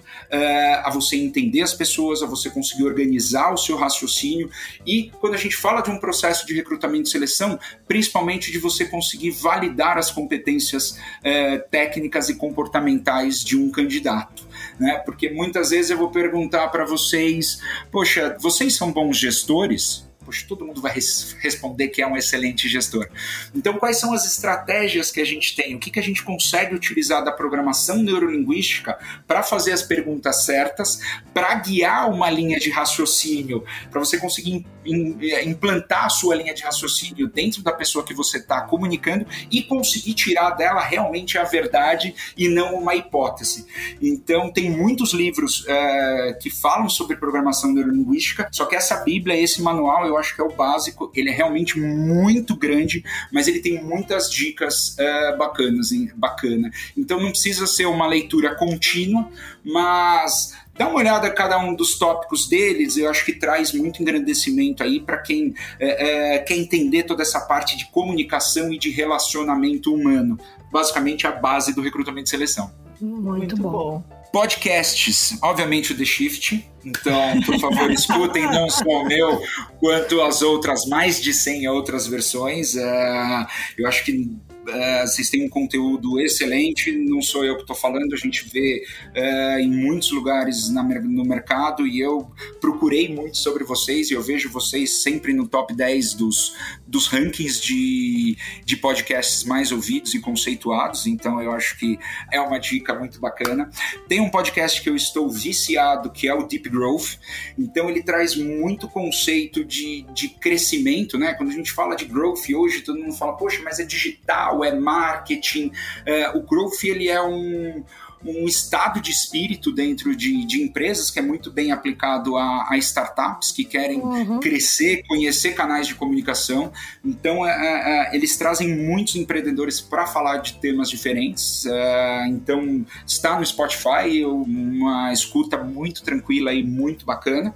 a você entender as pessoas, a você conseguir organizar o seu raciocínio e quando a gente fala de um processo de recrutamento e seleção, principalmente de você conseguir validar as competências uh, técnicas e comportamentais de um candidato. Né? Porque muitas vezes eu vou perguntar para vocês: poxa, vocês são bons gestores? Poxa, todo mundo vai res responder que é um excelente gestor. Então, quais são as estratégias que a gente tem? O que, que a gente consegue utilizar da programação neurolinguística para fazer as perguntas certas, para guiar uma linha de raciocínio, para você conseguir é, implantar a sua linha de raciocínio dentro da pessoa que você está comunicando e conseguir tirar dela realmente a verdade e não uma hipótese. Então, tem muitos livros é, que falam sobre programação neurolinguística, só que essa Bíblia, esse manual, eu acho que é o básico. Ele é realmente muito grande, mas ele tem muitas dicas uh, bacanas, hein? bacana. Então não precisa ser uma leitura contínua, mas dá uma olhada a cada um dos tópicos deles, eu acho que traz muito engrandecimento aí para quem é, é, quer entender toda essa parte de comunicação e de relacionamento humano. Basicamente a base do recrutamento e seleção. Muito, muito bom. bom. Podcasts, obviamente o The Shift. Então, por favor, escutem não só o meu, quanto as outras, mais de 100 outras versões. Uh, eu acho que Uh, vocês têm um conteúdo excelente, não sou eu que estou falando, a gente vê uh, em muitos lugares na, no mercado e eu procurei muito sobre vocês e eu vejo vocês sempre no top 10 dos, dos rankings de, de podcasts mais ouvidos e conceituados, então eu acho que é uma dica muito bacana. Tem um podcast que eu estou viciado, que é o Deep Growth, então ele traz muito conceito de, de crescimento, né? Quando a gente fala de growth hoje, todo mundo fala, poxa, mas é digital é marketing. É, o growth ele é um, um estado de espírito dentro de, de empresas que é muito bem aplicado a, a startups que querem uhum. crescer, conhecer canais de comunicação. Então, é, é, é eles trazem muitos empreendedores para falar de temas diferentes. É, então, está no Spotify, uma escuta muito tranquila e muito bacana.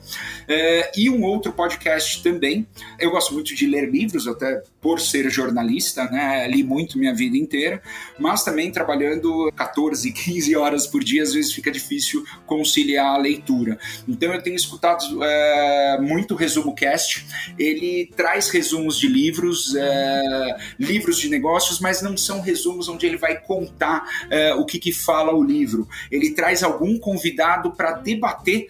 É, e um outro podcast também. Eu gosto muito de ler livros, até por ser jornalista, né? Li muito minha vida inteira, mas também trabalhando 14, 15 horas por dia, às vezes fica difícil conciliar a leitura. Então eu tenho escutado é, muito resumo cast. Ele traz resumos de livros, é, livros de negócios, mas não são resumos onde ele vai contar é, o que, que fala o livro. Ele traz algum convidado para debater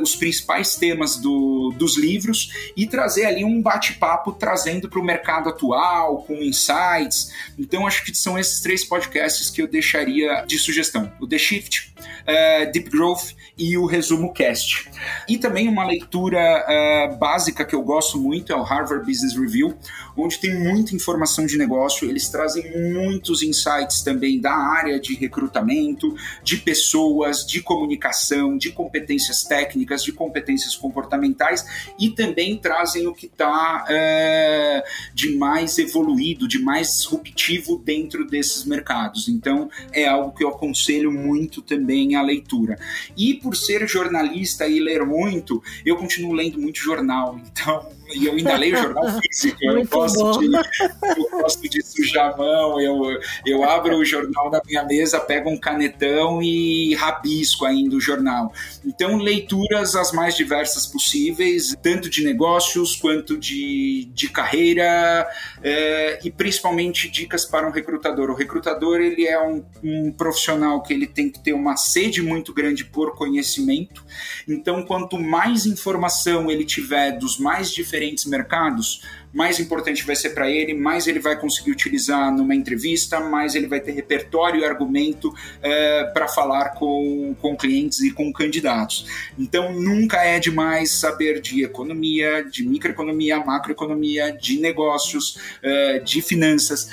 os principais temas do, dos livros e trazer ali um bate-papo trazendo para o mercado atual, com insights. Então acho que são esses três podcasts que eu deixaria de sugestão o The Shift, uh, Deep Growth e o Resumo Cast. E também uma leitura uh, básica que eu gosto muito é o Harvard Business Review, onde tem muita informação de negócio. Eles trazem muitos insights também da área de recrutamento, de pessoas, de comunicação, de competências técnicas, de competências comportamentais e também trazem o que está é, de mais evoluído, de mais disruptivo dentro desses mercados. Então, é algo que eu aconselho muito também a leitura. E por ser jornalista e ler muito, eu continuo lendo muito jornal. Então, e eu ainda leio jornal físico. eu gosto, de, eu gosto de sujar a mão. Eu, eu abro o jornal na minha mesa, pego um canetão e rabisco ainda o jornal. Então, leituras as mais diversas possíveis, tanto de negócios quanto de, de carreira é, e principalmente dicas para um recrutador. O recrutador ele é um, um profissional que ele tem que ter uma sede muito grande por conhecimento. Então, quanto mais informação ele tiver dos mais diferentes diferentes mercados, mais importante vai ser para ele, mais ele vai conseguir utilizar numa entrevista, mais ele vai ter repertório e argumento é, para falar com, com clientes e com candidatos. Então, nunca é demais saber de economia, de microeconomia, macroeconomia, de negócios, é, de finanças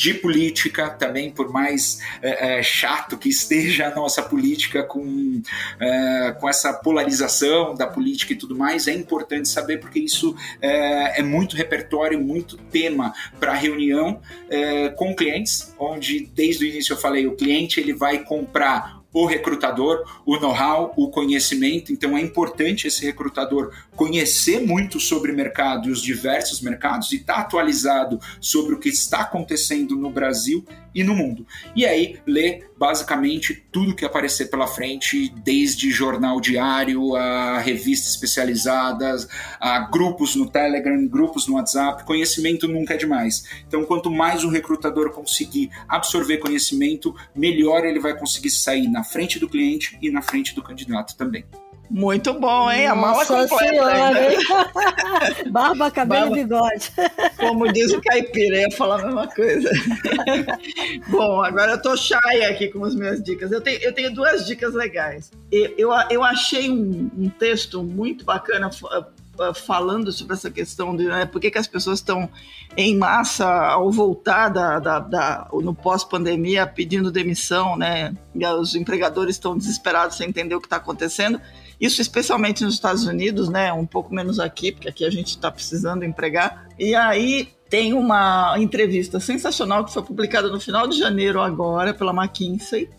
de política também, por mais é, chato que esteja a nossa política com, é, com essa polarização da política e tudo mais, é importante saber porque isso é, é muito repertório, muito tema para reunião com clientes, onde desde o início eu falei, o cliente ele vai comprar o recrutador, o know-how, o conhecimento. Então é importante esse recrutador conhecer muito sobre o mercado e os diversos mercados e estar tá atualizado sobre o que está acontecendo no Brasil e no mundo. E aí ler basicamente tudo que aparecer pela frente, desde jornal diário a revistas especializadas, a grupos no Telegram, grupos no WhatsApp. Conhecimento nunca é demais. Então, quanto mais o recrutador conseguir absorver conhecimento, melhor ele vai conseguir sair na frente do cliente e na frente do candidato também. Muito bom, hein? A mala completa. Senhora, hein? Barba, cabelo Barba. e bigode. Como diz o caipira, ia falar a mesma coisa. bom, agora eu tô shy aqui com as minhas dicas. Eu tenho, eu tenho duas dicas legais. Eu, eu, eu achei um, um texto muito bacana falando sobre essa questão de né, por que, que as pessoas estão em massa ao voltar da, da, da no pós-pandemia pedindo demissão, né? E os empregadores estão desesperados sem entender o que está acontecendo. Isso especialmente nos Estados Unidos, né? Um pouco menos aqui, porque aqui a gente está precisando empregar. E aí tem uma entrevista sensacional que foi publicada no final de janeiro agora pela McKinsey,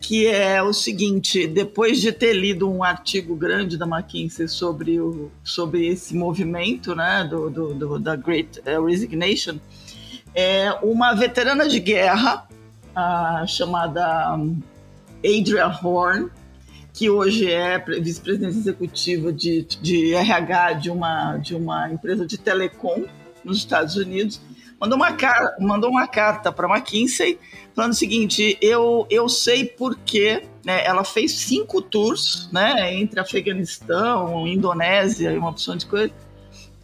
que é o seguinte: depois de ter lido um artigo grande da McKinsey sobre, o, sobre esse movimento, né, do, do, do da Great eh, Resignation, é uma veterana de guerra a, chamada hum, Adria Horn que hoje é vice-presidente executiva de, de RH de uma, de uma empresa de telecom nos Estados Unidos, mandou uma, car mandou uma carta para McKinsey falando o seguinte: eu, eu sei porque né, ela fez cinco tours né, entre Afeganistão, Indonésia e uma opção de coisa.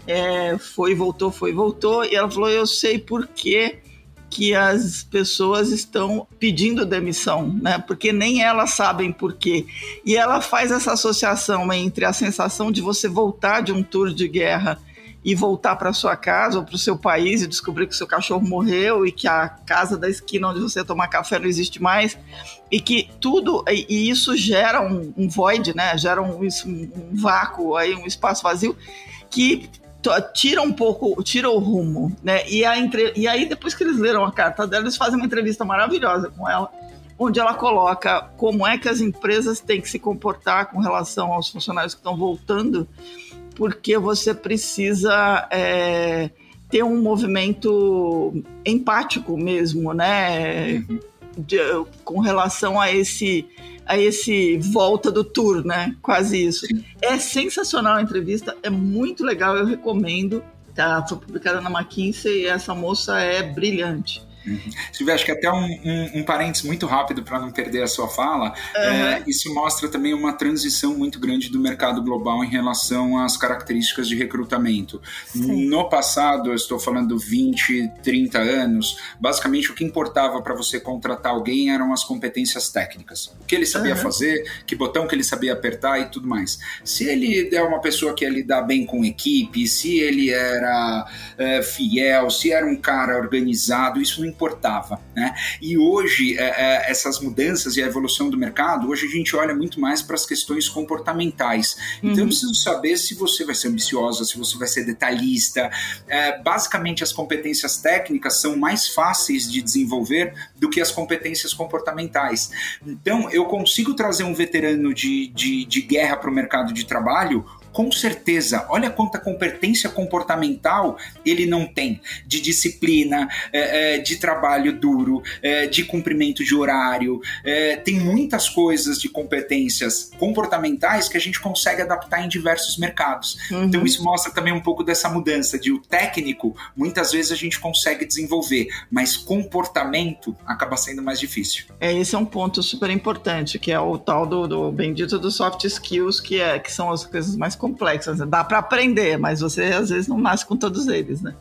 É, foi, voltou, foi, voltou. E ela falou: Eu sei porque que as pessoas estão pedindo demissão, né? Porque nem elas sabem por quê. E ela faz essa associação entre a sensação de você voltar de um tour de guerra e voltar para sua casa ou para o seu país e descobrir que seu cachorro morreu e que a casa da esquina onde você toma café não existe mais e que tudo e isso gera um, um void, né? Gera um, um vácuo aí, um espaço vazio que tira um pouco, tira o rumo, né? E, a entre... e aí, depois que eles leram a carta dela, eles fazem uma entrevista maravilhosa com ela, onde ela coloca como é que as empresas têm que se comportar com relação aos funcionários que estão voltando, porque você precisa é, ter um movimento empático mesmo, né? Uhum. De, com relação a esse a esse volta do tour, né? Quase isso. É sensacional a entrevista, é muito legal, eu recomendo. Tá, foi publicada na McKinsey e essa moça é brilhante. Uhum. Silvia, acho que até um, um, um parênteses muito rápido para não perder a sua fala, uhum. é, isso mostra também uma transição muito grande do mercado global em relação às características de recrutamento. Sim. No passado, eu estou falando 20, 30 anos, basicamente o que importava para você contratar alguém eram as competências técnicas. O que ele sabia uhum. fazer, que botão que ele sabia apertar e tudo mais. Se ele é uma pessoa que ia lidar bem com equipe, se ele era é, fiel, se era um cara organizado, isso não importava. Né? E hoje, é, é, essas mudanças e a evolução do mercado, hoje a gente olha muito mais para as questões comportamentais. Então, uhum. eu preciso saber se você vai ser ambiciosa, se você vai ser detalhista. É, basicamente, as competências técnicas são mais fáceis de desenvolver do que as competências comportamentais. Então, eu consigo trazer um veterano de, de, de guerra para o mercado de trabalho com certeza, olha quanta competência comportamental ele não tem de disciplina, é, é, de trabalho duro, é, de cumprimento de horário. Tem muitas coisas de competências comportamentais que a gente consegue adaptar em diversos mercados. Uhum. Então, isso mostra também um pouco dessa mudança de o técnico, muitas vezes a gente consegue desenvolver, mas comportamento acaba sendo mais difícil. É, esse é um ponto super importante, que é o tal do, do bendito dos soft skills, que, é, que são as coisas mais complexas. Né? Dá para aprender, mas você às vezes não nasce com todos eles, né?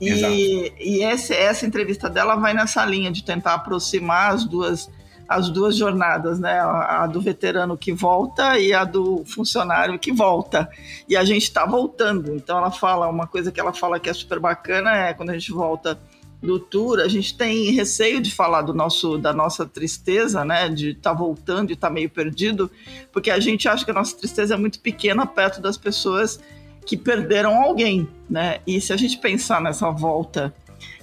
E, e esse, essa entrevista dela vai nessa linha de tentar aproximar as duas as duas jornadas, né? A, a, do veterano que volta e a do funcionário que volta. E a gente está voltando. Então ela fala uma coisa que ela fala que é super bacana é quando a gente volta do tour, a gente tem receio de falar do nosso, da nossa tristeza, né? De estar tá voltando e estar tá meio perdido, porque a gente acha que a nossa tristeza é muito pequena perto das pessoas que perderam alguém, né? E se a gente pensar nessa volta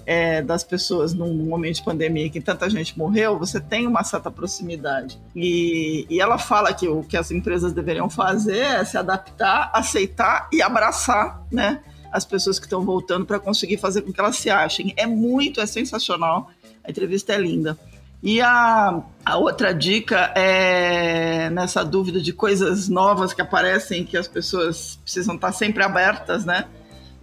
é, das pessoas num momento de pandemia que tanta gente morreu, você tem uma certa proximidade. E, e ela fala que o que as empresas deveriam fazer é se adaptar, aceitar e abraçar, né? As pessoas que estão voltando para conseguir fazer com que elas se achem. É muito, é sensacional. A entrevista é linda. E a, a outra dica é nessa dúvida de coisas novas que aparecem, que as pessoas precisam estar sempre abertas, né?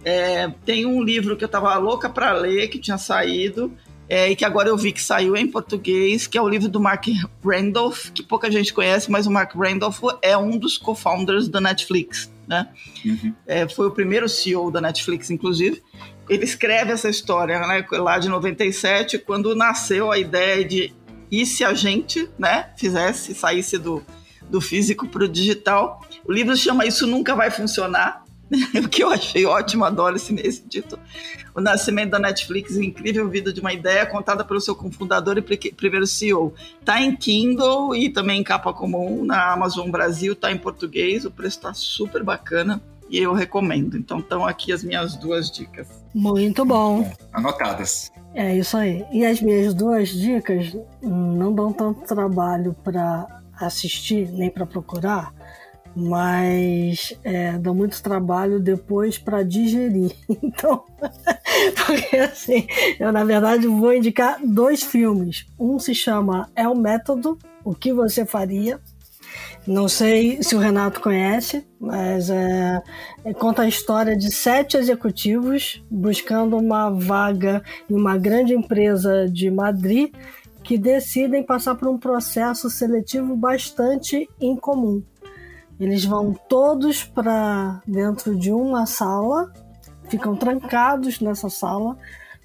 É, tem um livro que eu estava louca para ler, que tinha saído, é, e que agora eu vi que saiu em português, que é o livro do Mark Randolph, que pouca gente conhece, mas o Mark Randolph é um dos co-founders da Netflix, né? Uhum. É, foi o primeiro CEO da Netflix, inclusive. Ele escreve essa história né, lá de 97, quando nasceu a ideia de e se a gente né, fizesse, saísse do, do físico para o digital. O livro chama Isso Nunca Vai Funcionar, o que eu achei ótimo, adoro esse, esse título. O nascimento da Netflix, incrível vida de uma ideia contada pelo seu cofundador e primeiro CEO. Está em Kindle e também em capa comum na Amazon Brasil, está em português, o preço está super bacana e eu recomendo. Então estão aqui as minhas duas dicas. Muito bom. Anotadas. É isso aí. E as minhas duas dicas não dão tanto trabalho para assistir nem para procurar, mas é, dá muito trabalho depois para digerir. Então, porque assim, eu na verdade vou indicar dois filmes. Um se chama É o Método, O que Você Faria. Não sei se o Renato conhece, mas é, é, conta a história de sete executivos buscando uma vaga em uma grande empresa de Madrid que decidem passar por um processo seletivo bastante incomum. Eles vão todos para dentro de uma sala, ficam trancados nessa sala,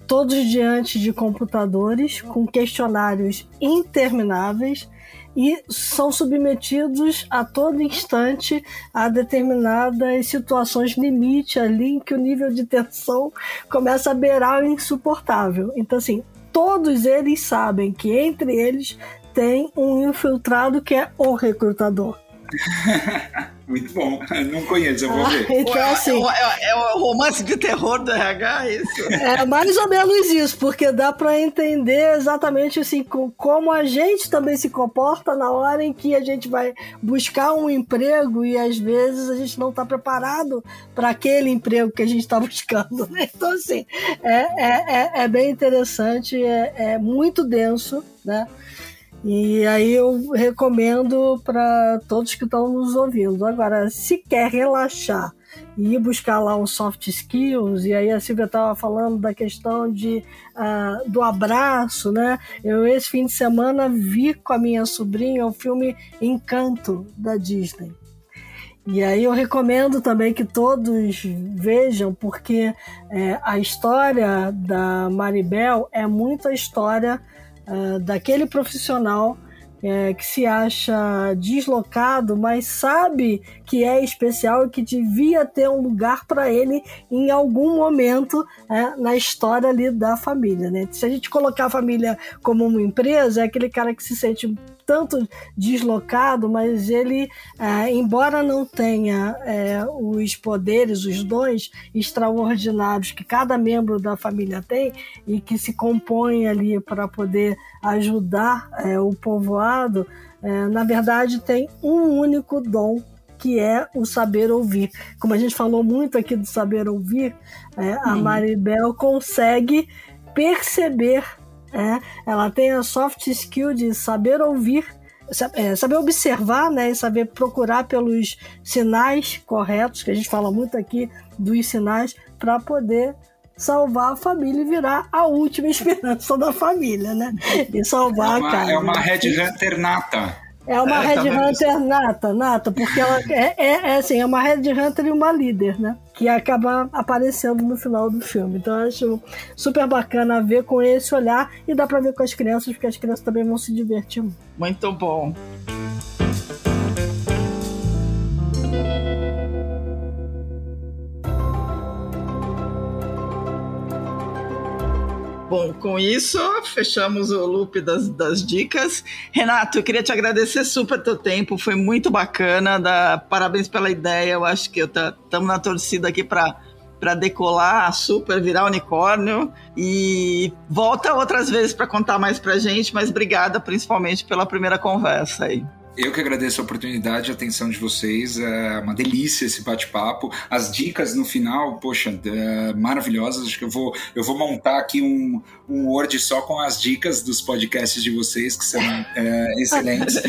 todos diante de computadores com questionários intermináveis e são submetidos a todo instante a determinadas situações limite ali em que o nível de tensão começa a beirar o insuportável. Então, assim, todos eles sabem que entre eles tem um infiltrado que é o recrutador. Muito bom. Não conheço, eu vou ver. Ah, então, assim, é, é, é, o romance de terror do RH, é isso? É mais ou menos isso, porque dá para entender exatamente assim como a gente também se comporta na hora em que a gente vai buscar um emprego e às vezes a gente não está preparado para aquele emprego que a gente está buscando. Né? Então, assim, é, é, é, é bem interessante, é, é muito denso, né? E aí eu recomendo para todos que estão nos ouvindo. Agora, se quer relaxar e ir buscar lá um soft skills, e aí a Silvia estava falando da questão de, uh, do abraço, né? Eu esse fim de semana vi com a minha sobrinha o filme Encanto da Disney. E aí eu recomendo também que todos vejam, porque é, a história da Maribel é muito a história uh, daquele profissional é, que se acha deslocado, mas sabe que é especial e que devia ter um lugar para ele em algum momento é, na história ali da família. Né? Se a gente colocar a família como uma empresa, é aquele cara que se sente tanto deslocado, mas ele, é, embora não tenha é, os poderes, os dons extraordinários que cada membro da família tem e que se compõe ali para poder ajudar é, o povoado, é, na verdade tem um único dom que é o saber ouvir. Como a gente falou muito aqui do saber ouvir, é, a Maribel consegue perceber é, ela tem a soft skill de saber ouvir, é, saber observar, né, e saber procurar pelos sinais corretos, que a gente fala muito aqui dos sinais, para poder salvar a família e virar a última esperança da família, né? E salvar é uma, a casa. É uma Red Hunter nata. É uma é, Red tá Hunter nata, nata, porque ela é, é, é, assim, é uma Red Hunter e uma líder, né? Que acaba aparecendo no final do filme. Então eu acho super bacana ver com esse olhar e dá pra ver com as crianças, porque as crianças também vão se divertir muito. Muito bom. Bom, com isso, fechamos o loop das, das dicas. Renato, eu queria te agradecer super teu tempo, foi muito bacana. Da, parabéns pela ideia. Eu acho que estamos na torcida aqui para para decolar, super virar unicórnio e volta outras vezes para contar mais pra gente, mas obrigada principalmente pela primeira conversa aí. Eu que agradeço a oportunidade e a atenção de vocês. É uma delícia esse bate-papo. As dicas no final, poxa, é, maravilhosas. Acho que eu vou, eu vou montar aqui um, um Word só com as dicas dos podcasts de vocês, que são é, excelentes.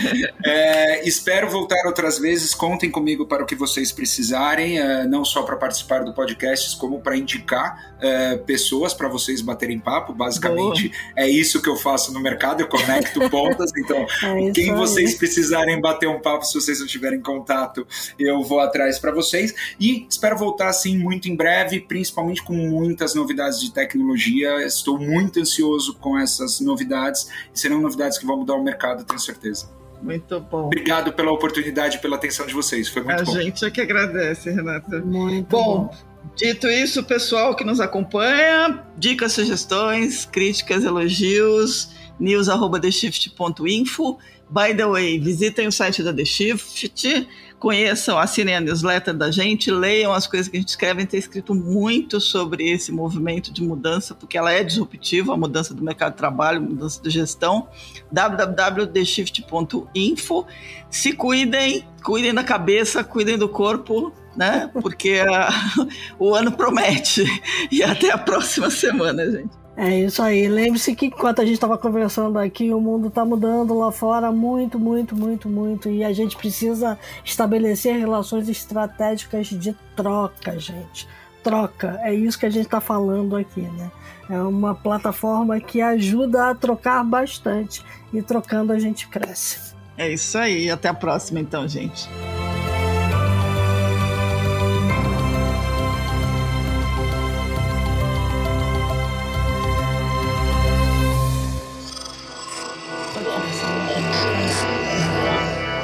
É, espero voltar outras vezes. Contem comigo para o que vocês precisarem, é, não só para participar do podcast, como para indicar é, pessoas para vocês baterem papo. Basicamente, Boa. é isso que eu faço no mercado. Eu conecto pontas. Então, quem vocês precisarem precisarem bater um papo, se vocês não tiverem contato, eu vou atrás para vocês. E espero voltar assim muito em breve, principalmente com muitas novidades de tecnologia. Estou muito ansioso com essas novidades e serão novidades que vão mudar o mercado, tenho certeza. Muito bom. Obrigado pela oportunidade e pela atenção de vocês. Foi muito a bom. A gente é que agradece, Renata. Muito bom. bom. Dito isso, pessoal que nos acompanha, dicas, sugestões, críticas, elogios, news.theshift.info. By the way, visitem o site da The Shift, conheçam, assinem a newsletter da gente, leiam as coisas que a gente escreve. Tem escrito muito sobre esse movimento de mudança, porque ela é disruptiva, a mudança do mercado de trabalho, mudança de gestão. www.theshift.info. Se cuidem, cuidem da cabeça, cuidem do corpo, né? Porque o ano promete. E até a próxima semana, gente. É isso aí. Lembre-se que enquanto a gente estava conversando aqui, o mundo está mudando lá fora muito, muito, muito, muito. E a gente precisa estabelecer relações estratégicas de troca, gente. Troca. É isso que a gente está falando aqui, né? É uma plataforma que ajuda a trocar bastante. E trocando a gente cresce. É isso aí. Até a próxima, então, gente.